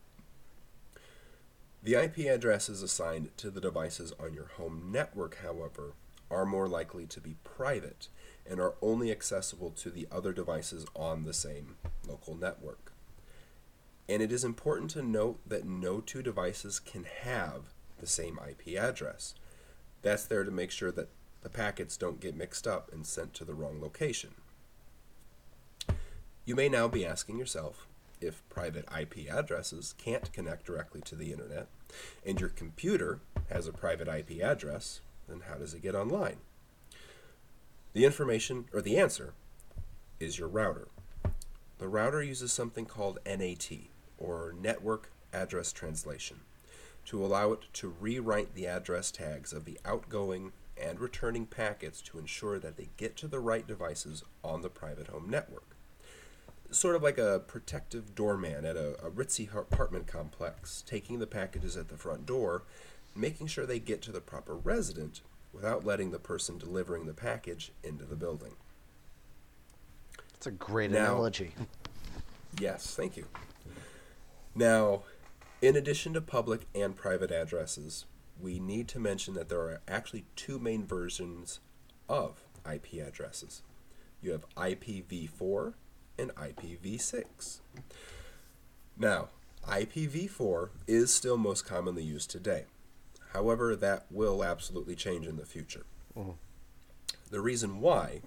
The IP addresses assigned to the devices on your home network, however, are more likely to be private and are only accessible to the other devices on the same local network. And it is important to note that no two devices can have the same IP address. That's there to make sure that the packets don't get mixed up and sent to the wrong location. You may now be asking yourself if private IP addresses can't connect directly to the internet and your computer has a private IP address, then how does it get online? The information, or the answer, is your router. The router uses something called NAT, or Network Address Translation, to allow it to rewrite the address tags of the outgoing and returning packets to ensure that they get to the right devices on the private home network sort of like a protective doorman at a, a ritzy apartment complex, taking the packages at the front door, making sure they get to the proper resident without letting the person delivering the package into the building. That's a great Now- analogy. <laughs> Yes, thank you. Now, in addition to public and private addresses, we need to mention that there are actually two main versions of IP addresses. You have IPv4 and IPv6. Now, IPv4 is still most commonly used today. However, that will absolutely change in the future. Mm-hmm. The reason why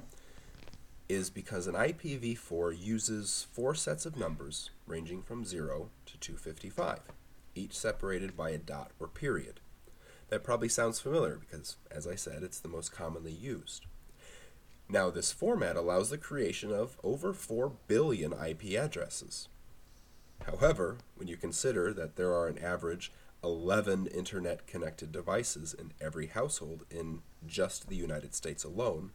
is because an IPv4 uses four sets of numbers ranging from 0 to 255, each separated by a dot or period. That probably sounds familiar because, as I said, it's the most commonly used. Now, this format allows the creation of over 4 billion IP addresses. However, when you consider that there are an average 11 internet connected devices in every household in just the United States alone,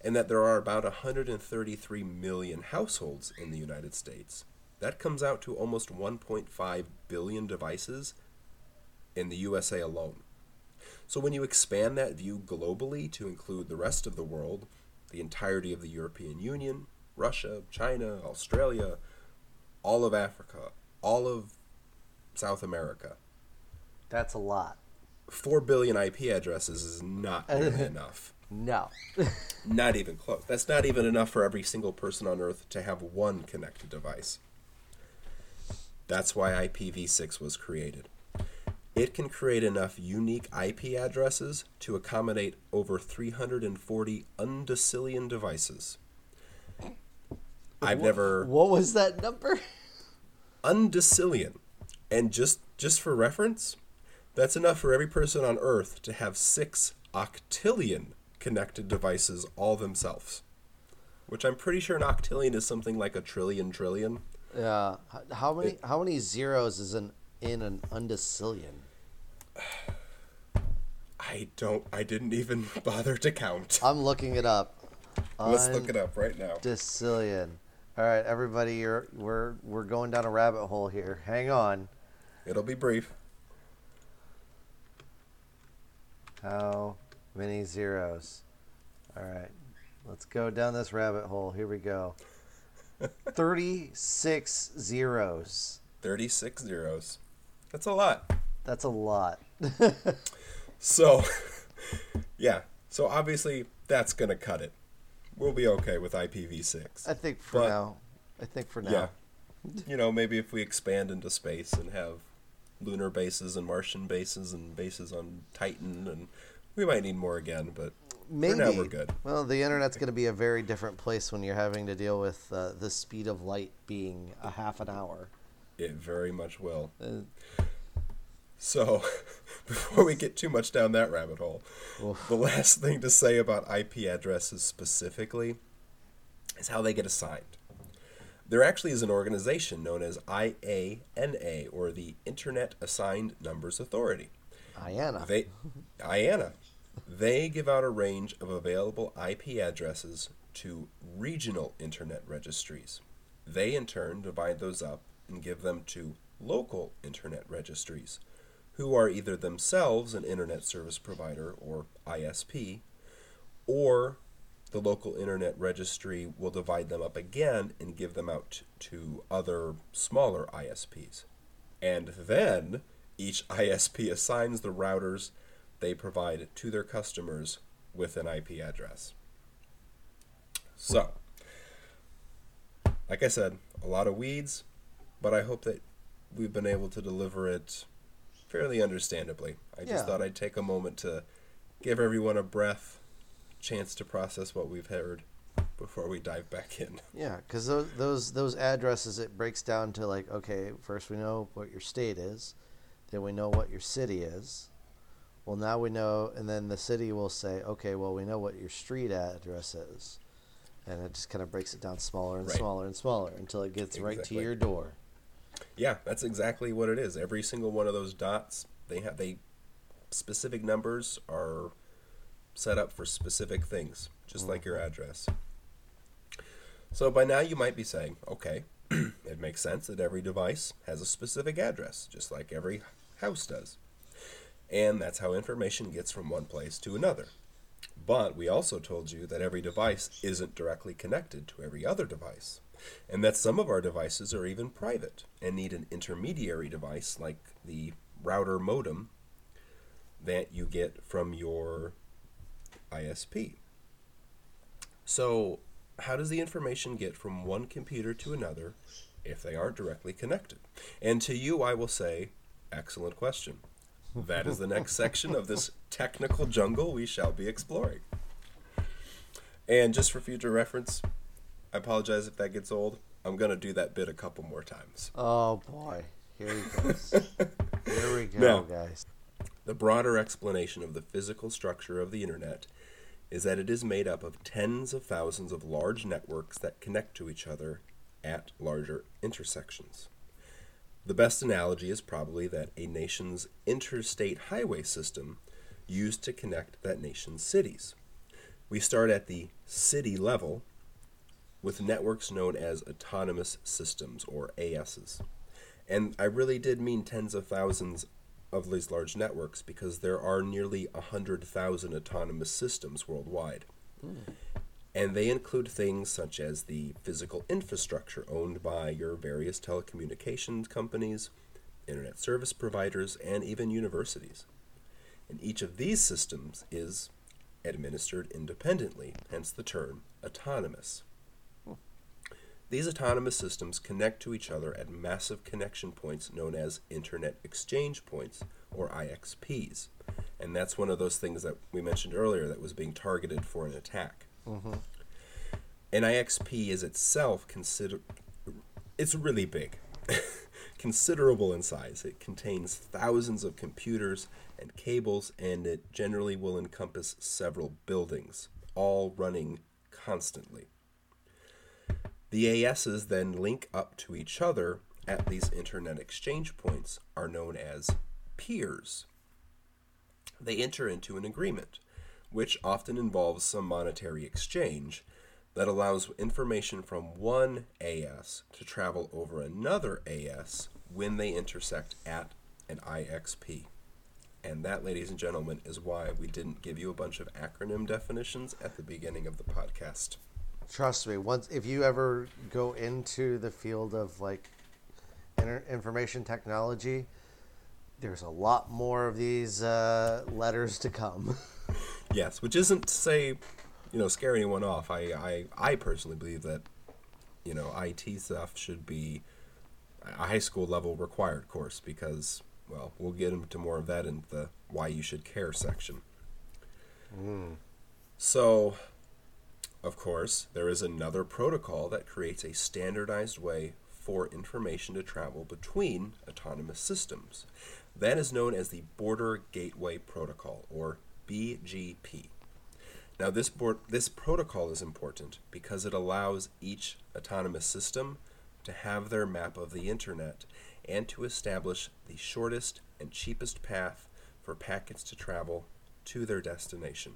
and that there are about 133 million households in the United States, that comes out to almost 1.5 billion devices in the USA alone. So when you expand that view globally to include the rest of the world, the entirety of the European Union, Russia, China, Australia, all of Africa, all of South America. That's a lot. 4 billion IP addresses is not <laughs> nearly enough. No. <laughs> Not even close. That's not even enough for every single person on Earth to have one connected device. That's why IPv6 was created. It can create enough unique IP addresses to accommodate over 340 undecillion devices. I've never What was that number? <laughs> undecillion. And just just for reference, that's enough for every person on Earth to have six octillion connected devices all themselves. Which I'm pretty sure an octillion is something like a trillion trillion. Yeah. How many how many zeros is in in an undecillion? I don't I didn't even <laughs> bother to count. I'm looking it up. Let's look it up right now. Undecillion. All right, everybody, you're we're we're going down a rabbit hole here. Hang on. It'll be brief. How many zeros? All right. Let's go down this rabbit hole. Here we go. <laughs> 36 zeros. 36 zeros. That's a lot. That's a lot. <laughs> So, <laughs> yeah. So obviously that's going to cut it. We'll be okay with IPv6. I think for But- now. I think for now. Yeah. You know, maybe if we expand into space and have lunar bases and Martian bases and bases on Titan and we might need more again, but Maybe. for now we're good. Well, the internet's going to be a very different place when you're having to deal with uh, the speed of light being a half an hour. It very much will. Uh, So, <laughs> before we get too much down that rabbit hole, Oof. the last thing to say about IP addresses specifically is how they get assigned. There actually is an organization known as IANA, or the Internet Assigned Numbers Authority. Iana. They, IANA, they give out a range of available IP addresses to regional internet registries. They, in turn, divide those up and give them to local internet registries, who are either themselves an internet service provider or ISP, or the local internet registry will divide them up again and give them out to other smaller ISPs. And then each ISP assigns the routers they provide to their customers with an IP address. So, like I said, a lot of weeds, but I hope that we've been able to deliver it fairly understandably. I just Yeah. thought I'd take a moment to give everyone a breath, chance to process what we've heard before we dive back in. Yeah, because those, those those addresses it breaks down to like okay, first we know what your state is, then we know what your city is. Well, now we know, and then the city will say, okay, well we know what your street address is, and it just kind of breaks it down smaller and Right. smaller and smaller until it gets right to your door. Yeah, that's exactly what it is. Every single one of those dots, they have they specific numbers are set up for specific things, just like your mm-hmm. address. So by now you might be saying, okay, <clears throat> it makes sense that every device has a specific address, just like every house does. And that's how information gets from one place to another. But we also told you that every device isn't directly connected to every other device, and that some of our devices are even private and need an intermediary device like the router modem that you get from your ISP. So, how does the information get from one computer to another if they aren't directly connected? And to you, I will say, excellent question. That is the next section of this technical jungle we shall be exploring. And just for future reference, I apologize if that gets old. I'm going to do that bit a couple more times. Oh boy, here he goes. <laughs> here we go, Now- guys. The broader explanation of the physical structure of the internet is that it is made up of tens of thousands of large networks that connect to each other at larger intersections. The best analogy is probably that a nation's interstate highway system used to connect that nation's cities. We start at the city level with networks known as autonomous systems or ASs. And I really did mean tens of thousands of these large networks because there are nearly 100,000 autonomous systems worldwide. Hmm. And they include things such as the physical infrastructure owned by your various telecommunications companies, internet service providers, and even universities. And each of these systems is administered independently, hence the term autonomous. These autonomous systems connect to each other at massive connection points known as Internet Exchange Points, or IXPs. And that's one of those things that we mentioned earlier that was being targeted for an attack. Mm-hmm. An IXP is itself consider it's really big. <laughs> Considerable in size. It contains thousands of computers and cables and it generally will encompass several buildings, all running constantly. The ASs then link up to each other at these internet exchange points are known as peers. They enter into an agreement, which often involves some monetary exchange that allows information from one AS to travel over another AS when they intersect at an IXP. And that, ladies and gentlemen, is why we didn't give you a bunch of acronym definitions at the beginning of the podcast. Trust me, once if you ever go into the field of like information technology, there's a lot more of these uh, letters to come. <laughs> yes, which isn't to say, you know, scare anyone off. I, I, I personally believe that, you know, IT stuff should be a high school level required course because, well, we'll get into more of that in the why you should care section. Mm. So, of course, there is another protocol that creates a standardized way for information to travel between autonomous systems. That is known as the Border Gateway Protocol, or BGP. Now, this, board, this protocol is important because it allows each autonomous system to have their map of the internet and to establish the shortest and cheapest path for packets to travel to their destination.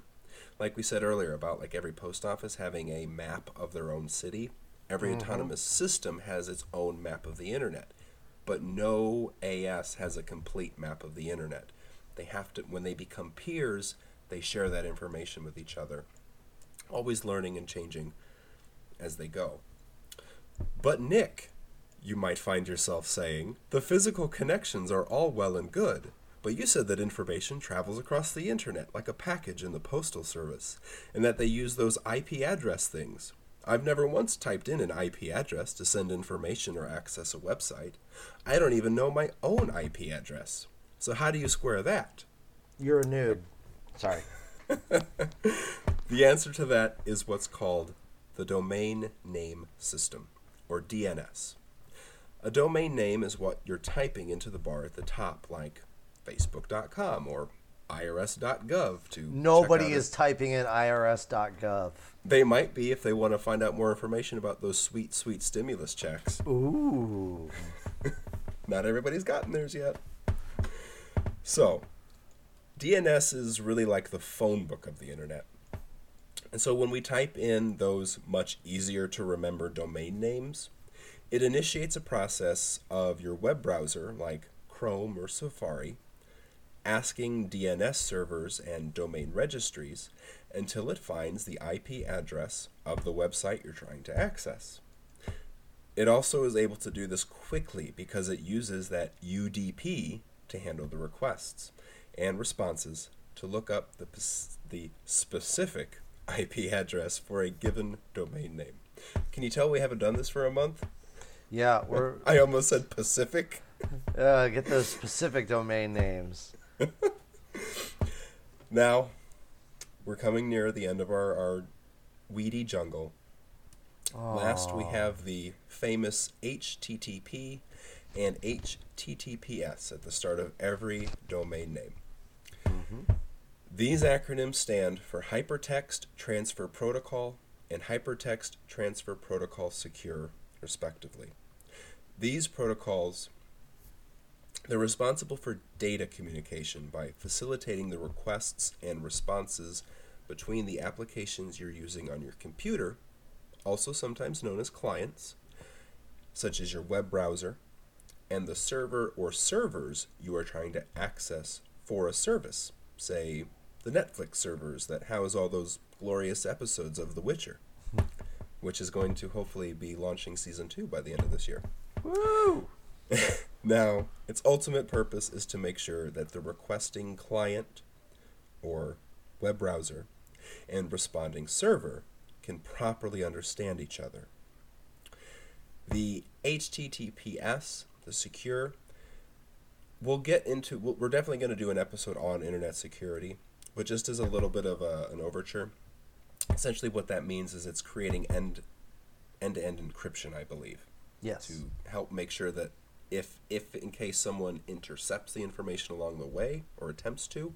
Like we said earlier about like every post office having a map of their own city, every mm-hmm. autonomous system has its own map of the internet, but no AS has a complete map of the internet. They have to when they become peers, they share that information with each other, always learning and changing as they go. But Nick, you might find yourself saying, the physical connections are all well and good, but you said that information travels across the internet like a package in the postal service, and that they use those IP address things. I've never once typed in an IP address to send information or access a website. I don't even know my own IP address. So how do you square that? You're a noob. Sorry. <laughs> the answer to that is what's called the domain name system or DNS. A domain name is what you're typing into the bar at the top, like facebook.com or irs.gov to Nobody is typing in irs.gov. They might be if they want to find out more information about those sweet, sweet stimulus checks. Ooh. <laughs> Not everybody's gotten theirs yet. So, DNS is really like the phone book of the internet. And so when we type in those much easier to remember domain names, it initiates a process of your web browser, like Chrome or Safari, asking DNS servers and domain registries until it finds the IP address of the website you're trying to access. It also is able to do this quickly because it uses that UDP to handle the requests and responses to look up the, the specific IP address for a given domain name. Can you tell we haven't done this for a month? Yeah, we're. I almost said Pacific. Uh, get those specific domain names. <laughs> now, we're coming near the end of our, our weedy jungle. Aww. Last, we have the famous HTTP and HTTPS at the start of every domain name. Mm-hmm. These acronyms stand for Hypertext Transfer Protocol and Hypertext Transfer Protocol Secure, respectively. These protocols they're responsible for data communication by facilitating the requests and responses between the applications you're using on your computer, also sometimes known as clients, such as your web browser, and the server or servers you are trying to access for a service, say the Netflix servers that house all those glorious episodes of The Witcher, which is going to hopefully be launching season two by the end of this year. Woo! <laughs> Now, its ultimate purpose is to make sure that the requesting client or web browser and responding server can properly understand each other. The HTTPS, the secure, we'll get into, we're definitely going to do an episode on internet security, but just as a little bit of a, an overture, essentially what that means is it's creating end end-to-end encryption, I believe. Yes. To help make sure that if if in case someone intercepts the information along the way or attempts to,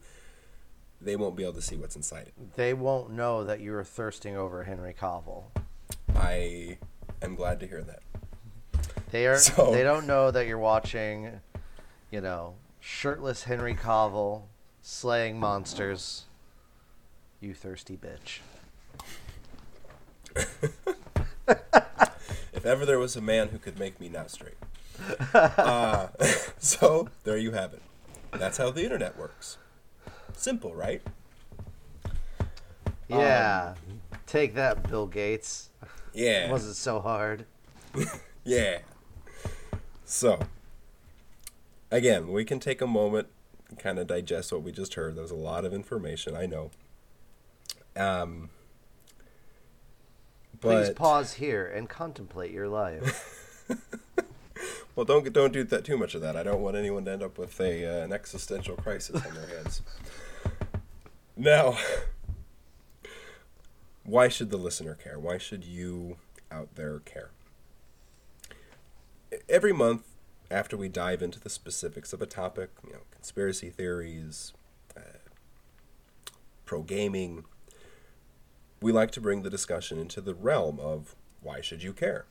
they won't be able to see what's inside it. They won't know that you were thirsting over Henry Cavill. I am glad to hear that. They are. So- They don't know that you're watching, you know, shirtless Henry Cavill slaying monsters. You thirsty bitch. <laughs> If ever there was a man who could make me not straight. Uh, <laughs> so there you have it. That's how the internet works. Simple, right? Yeah. Take that, Bill Gates. Yeah. Was it so hard? <laughs> Yeah. So, again, we can take a moment and kind of digest what we just heard. There's a lot of information, I know. Um, Please pause here and contemplate your life. <laughs> well, don't don't do that too much of that. I don't want anyone to end up with a uh, an existential crisis on their heads. Now, why should the listener care? Why should you out there care? Every month, after we dive into the specifics of a topic, you know, conspiracy theories, uh, pro gaming, we like to bring the discussion into the realm of why should you care?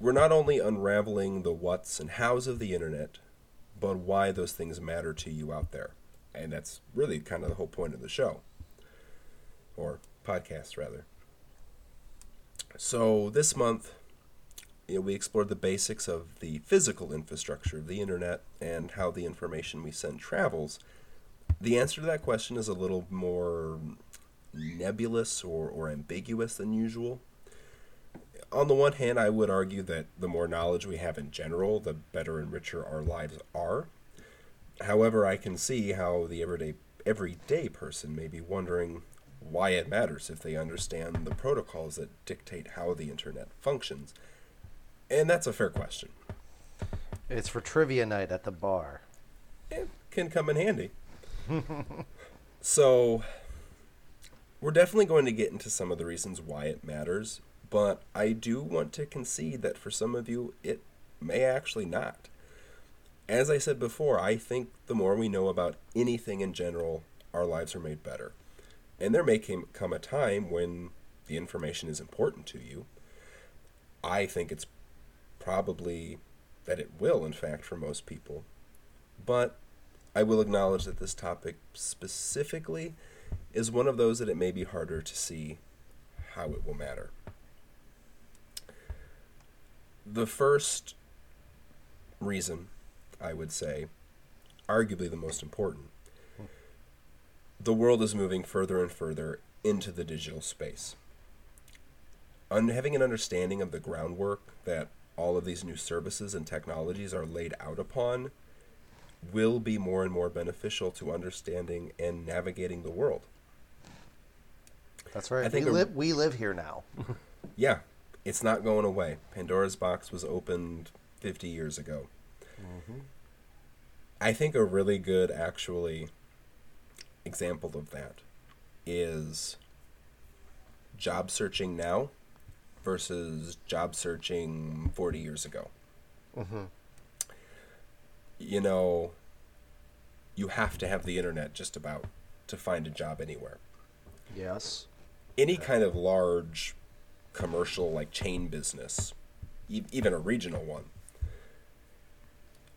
We're not only unraveling the what's and how's of the internet, but why those things matter to you out there. And that's really kind of the whole point of the show, or podcast, rather. So this month, you know, we explored the basics of the physical infrastructure of the internet and how the information we send travels. The answer to that question is a little more nebulous or, or ambiguous than usual. On the one hand, I would argue that the more knowledge we have in general, the better and richer our lives are. However, I can see how the everyday everyday person may be wondering why it matters if they understand the protocols that dictate how the internet functions. And that's a fair question. it's for trivia night at the bar. It can come in handy. <laughs> so, we're definitely going to get into some of the reasons why it matters, but I do want to concede that for some of you, it may actually not. As I said before, I think the more we know about anything in general, our lives are made better. And there may come a time when the information is important to you. I think it's probably that it will, in fact, for most people. But I will acknowledge that this topic specifically is one of those that it may be harder to see how it will matter. The first reason, I would say, arguably the most important, the world is moving further and further into the digital space. Un- having an understanding of the groundwork that all of these new services and technologies are laid out upon will be more and more beneficial to understanding and navigating the world. That's right. I think we a- live. We live here now. Yeah, it's not going away. Pandora's box was opened 50 years ago. I think a really good, actually, example of that is job searching now versus job searching 40 years ago. Mhm. You know, you have to have the internet just about to find a job anywhere. Yes. any kind of large commercial like chain business e- even a regional one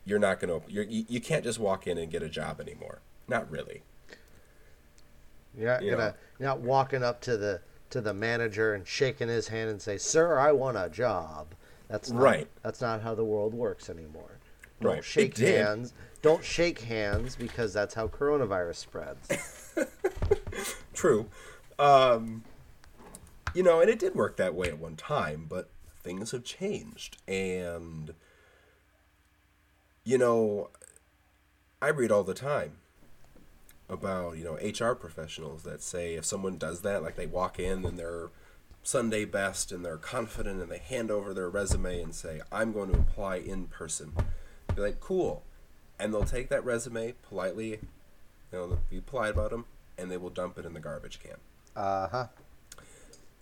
you're not going to you, you can't just walk in and get a job anymore not really You're not you gonna you're not walking up to the to the manager and shaking his hand and say, "Sir, I want a job." That's not, Right. That's not how the world works anymore. Don't Right. Shake hands. Don't shake hands because that's how coronavirus spreads. <laughs> true um, you know and it did work that way at one time but things have changed and You know, I read all the time about, you know, HR professionals that say if someone does that, like they walk in and they're Sunday best and they're confident and they hand over their resume and say, I'm going to apply in person. Be like, cool. And they'll take that resume politely, you know, be polite about them, and they will dump it in the garbage can. Uh huh.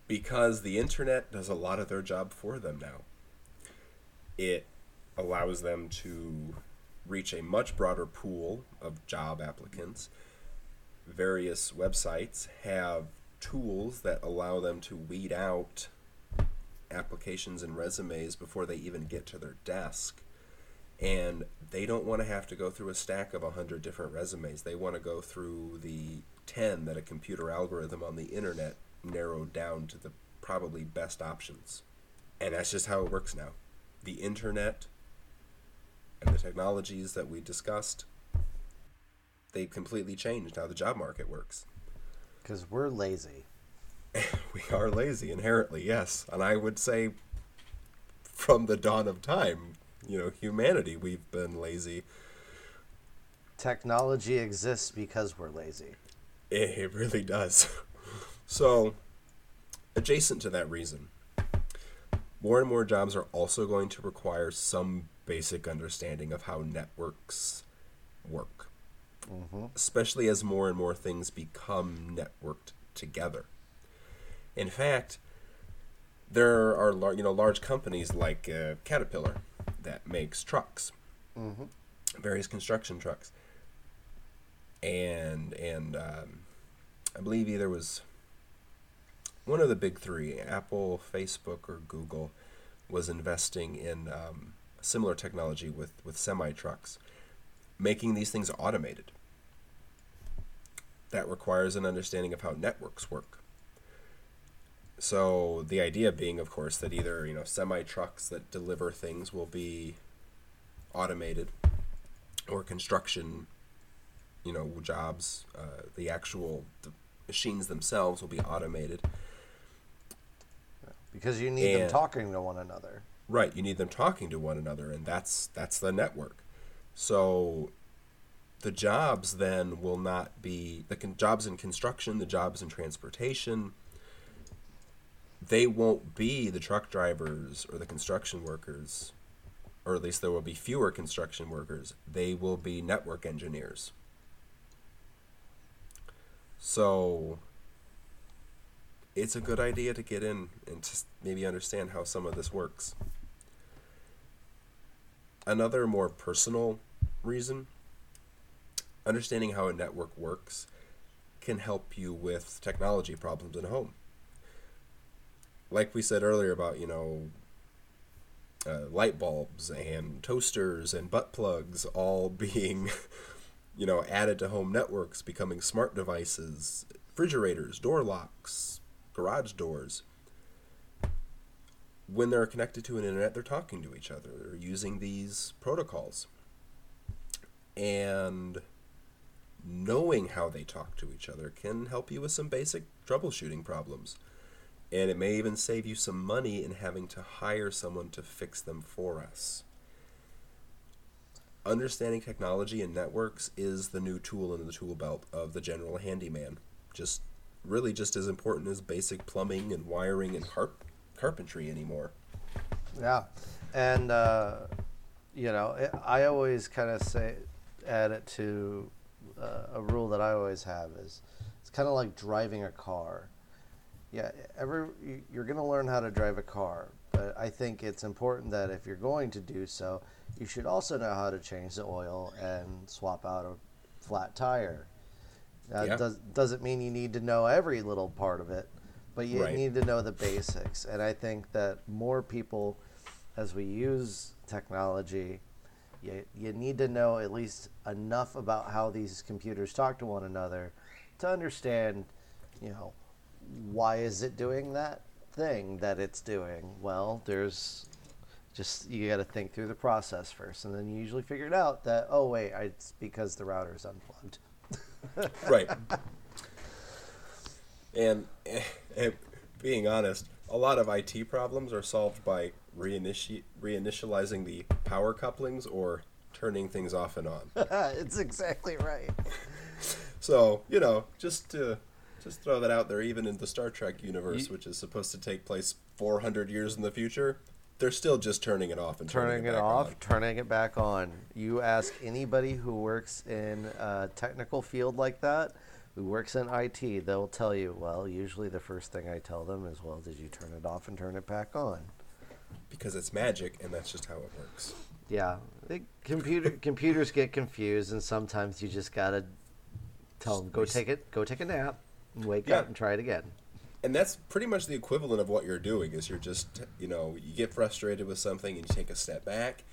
Because the internet does a lot of their job for them now. It allows them to reach a much broader pool of job applicants. Various websites have tools that allow them to weed out applications and resumes before they even get to their desk. And they don't want to have to go through a stack of 100 different resumes. They want to go through the 10 that a computer algorithm on the internet narrowed down to the probably best options. And that's just how it works now. The internet and the technologies that we discussed, they've completely changed how the job market works. Because we're lazy. <laughs> we are lazy inherently, yes. And I would say from the dawn of time, you know, humanity, we've been lazy. Technology exists because we're lazy. It, it really does. <laughs> So, adjacent to that reason, more and more jobs are also going to require some basic understanding of how networks work, mm-hmm. especially as more and more things become networked together. In fact, there are lar- you know large companies like uh, Caterpillar that makes trucks, mm-hmm. various construction trucks, and and um, I believe either was one of the big three, Apple, Facebook, or Google, was investing in um, similar technology with, with semi trucks, making these things automated. That requires an understanding of how networks work. So the idea being, of course, that either you know semi trucks that deliver things will be automated, or construction, you know, jobs, uh, the actual the machines themselves will be automated. Because you need and, them talking to one another. Right, you need them talking to one another, and that's that's the network. So the jobs then will not be the con- jobs in construction, the jobs in transportation. They won't be the truck drivers or the construction workers, or at least there will be fewer construction workers. They will be network engineers. So it's a good idea to get in and to maybe understand how some of this works. Another more personal reason understanding how a network works can help you with technology problems at home. Like we said earlier about, you know, uh, light bulbs and toasters and butt plugs all <laughs> being, you know, added to home networks, becoming smart devices, refrigerators, door locks, garage doors. When they're connected to an internet, they're talking to each other. They're using these protocols. And knowing how they talk to each other can help you with some basic troubleshooting problems. And it may even save you some money in having to hire someone to fix them for us. Understanding technology and networks is the new tool in the tool belt of the general handyman. Just really just as important as basic plumbing and wiring and carp- carpentry anymore. Yeah, and uh, you know, I always kind of say add it to uh, a rule that I always have is it's kind of like driving a car. Yeah, every you're going to learn how to drive a car, but I think it's important that if you're going to do so, you should also know how to change the oil and swap out a flat tire that yeah. does, doesn't mean you need to know every little part of it, but you right. need to know the basics. And I think that more people, as we use technology, you, you need to know at least enough about how these computers talk to one another to understand, you know, why is it doing that thing that it's doing? Well, there's just you got to think through the process first, and then you usually figure it out that oh wait, it's because the router's unplugged <laughs> right. And, and, being honest, a lot of IT problems are solved by reiniti- reinitializing the power couplings or turning things off and on. <laughs> it's exactly right. <laughs> So you know, just to just throw that out there, even in the Star Trek universe, You- which is supposed to take place 400 years in the future, they're still just turning it off and turning, it back. turning it back off, on. turning it back on. You ask anybody who works in a technical field like that, who works in IT, they'll tell you, well, usually the first thing I tell them is, well, did you turn it off and turn it back on? because it's magic, and that's just how it works. Yeah, the computer <laughs> computers get confused, and sometimes you just gotta tell them, go take it, go take a nap, and wake Yeah. up and try it again. And that's pretty much the equivalent of what you're doing. Is you're just you know you get frustrated with something and you take a step back,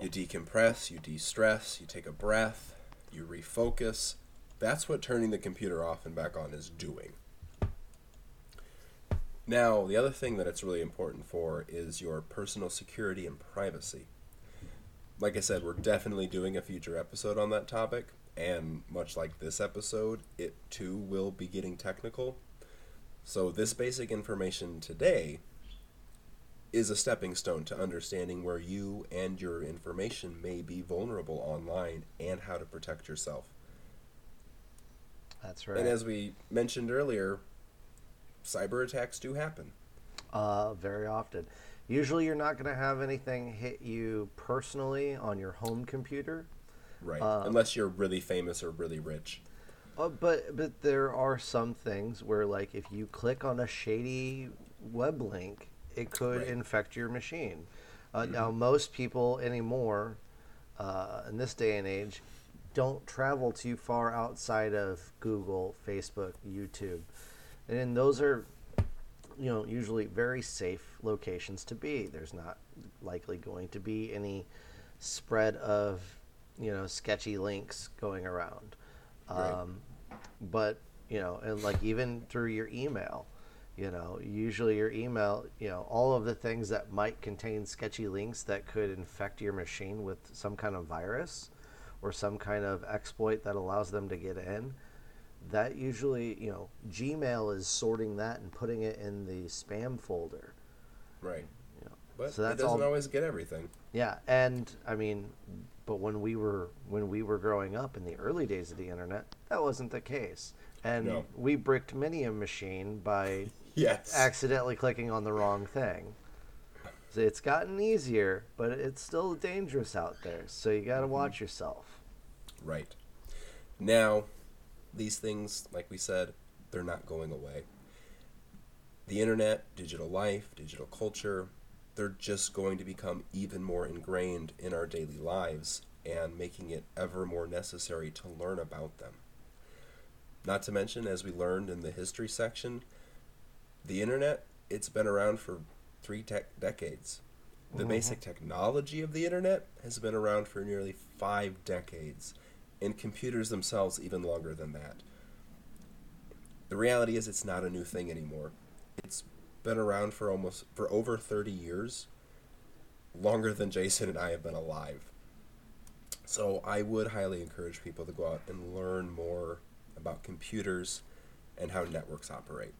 you decompress, you de-stress, you take a breath, you refocus. That's what turning the computer off and back on is doing. Now, the other thing that it's really important for is your personal security and privacy. Like I said, we're definitely doing a future episode on that topic, and much like this episode, it too will be getting technical. So, this basic information today is a stepping stone to understanding where you and your information may be vulnerable online and how to protect yourself. That's right. And as we mentioned earlier, cyber attacks do happen. Uh, very often. Usually, you're not going to have anything hit you personally on your home computer. Right. Uh, Unless you're really famous or really rich. Uh, but but there are some things where, like, if you click on a shady web link, it could Right. infect your machine. Uh, Now, most people anymore, uh, in this day and age, don't travel too far outside of Google, Facebook, YouTube, and those are, you know, usually very safe locations to be. There's not likely going to be any spread of, you know, sketchy links going around. Um, but you know, and like even through your email, you know, usually your email, you know, all of the things that might contain sketchy links that could infect your machine with some kind of virus or some kind of exploit that allows them to get in. That usually, you know, Gmail is sorting that and putting it in the spam folder. Right. You know, But so it that's doesn't all. always get everything. Yeah, and I mean, but when we were when we were growing up in the early days of the internet, that wasn't the case, and No. we bricked many a machine by <laughs> Yes. accidentally clicking on the wrong thing. So it's gotten easier, but it's still dangerous out there. So you got to mm-hmm. watch yourself. Right. Now, these things, like we said, they're not going away. The internet, digital life, digital culture, they're just going to become even more ingrained in our daily lives and making it ever more necessary to learn about them. Not to mention, as we learned in the history section, the internet, it's been around for three tech decades. The Mhm. basic technology of the internet has been around for nearly five decades, and computers themselves even longer than that. The reality is, it's not a new thing anymore. Been around for almost for over 30 years, longer than Jason and I have been alive. So I would highly encourage people to go out and learn more about computers and how networks operate.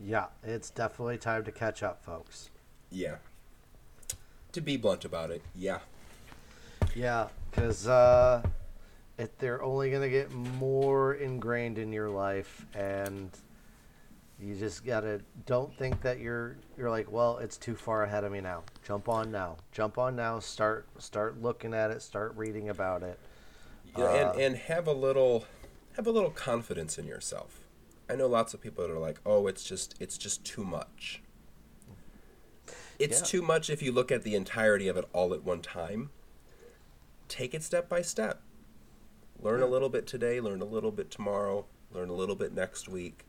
Yeah, it's definitely time to catch up, folks. Yeah. To be blunt about it, yeah. Yeah, because uh, it, they're only going to get more ingrained in your life, and you just gotta don't think that you're you're like, well, it's too far ahead of me now. Jump on now. Jump on now. Start start looking at it. Start reading about it. Yeah, Uh, and, and have a little have a little confidence in yourself. I know lots of people that are like, "Oh, it's just it's just too much." It's Yeah. too much if you look at the entirety of it all at one time. Take it step by step. Learn a little bit today, learn a little bit tomorrow, learn a little bit next week.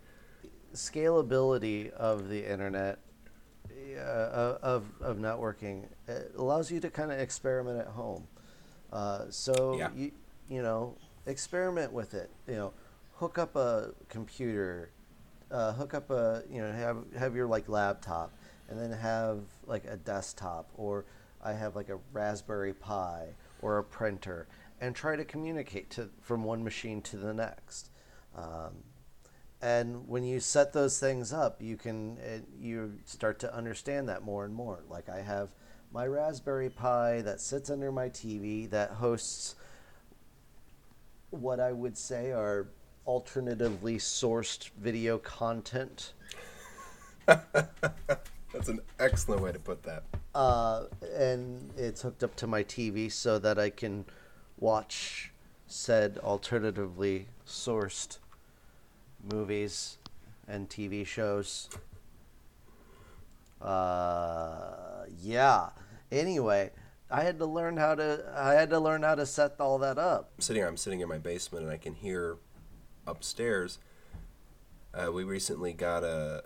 Scalability of the internet, uh, of of networking, it allows you to kind of experiment at home. Uh, so Yeah. you you know experiment with it. You know, hook up a computer, uh, hook up a you know have have your like laptop, and then have like a desktop, or I have like a Raspberry Pi or a printer, and try to communicate to from one machine to the next. Um, and when you set those things up, you can uh, you start to understand that more and more. Like I have my Raspberry Pi that sits under my TV that hosts what I would say are alternatively sourced video content. <laughs> That's an excellent way to put that. Uh, and it's hooked up to my TV so that I can watch said alternatively sourced movies and TV shows. Uh, yeah. Anyway, I had to learn how to. I had to learn how to set all that up. I'm sitting. I'm sitting in my basement, and I can hear upstairs. Uh, we recently got a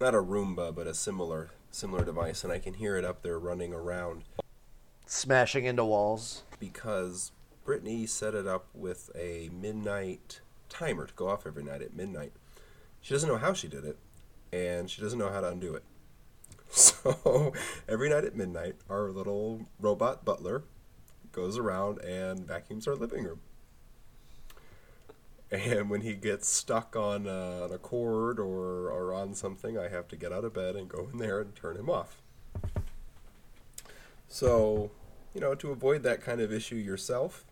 not a Roomba, but a similar similar device, and I can hear it up there running around Smashing into walls. because Brittany set it up with a midnight timer to go off every night at midnight. She doesn't know how she did it, and she doesn't know how to undo it. <laughs> So every night at midnight, our little robot butler goes around and vacuums our living room. And when he gets stuck on, uh, on a cord or, or on something, I have to get out of bed and go in there and turn him off. So, you know, to avoid that kind of issue yourself,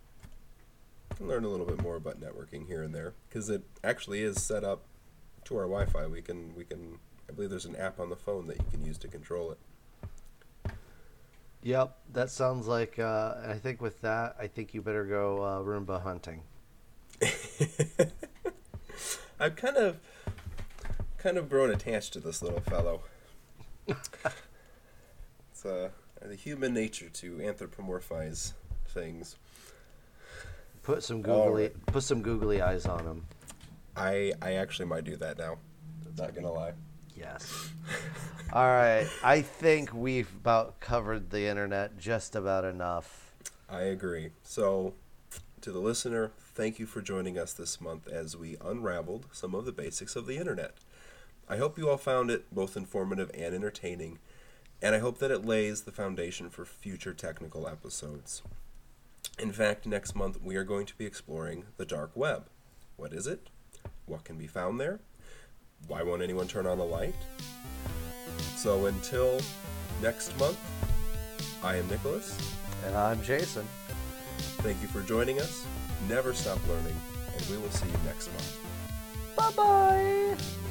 learn a little bit more about networking here and there because it actually is set up to our Wi-Fi. We can we can I believe there's an app on the phone that you can use to control it. Yep, that sounds like. Uh, I think with that, I think you better go uh, Roomba hunting. <laughs> I've kind of kind of grown attached to this little fellow. <laughs> it's uh, the human nature to anthropomorphize things. Put some oh, googly, right. put some googly eyes on him. I I actually might do that now. Not gonna lie. Yes. <laughs> All right. I think we've about covered the internet just about enough. I agree. So, to the listener, thank you for joining us this month as we unraveled some of the basics of the internet. I hope you all found it both informative and entertaining, and I hope that it lays the foundation for future technical episodes. In fact, next month we are going to be exploring the dark web. What is it? What can be found there? Why won't anyone turn on a light? So until next month, I am Nicholas. And I'm Jason. Thank you for joining us. Never stop learning, and we will see you next month. Bye bye.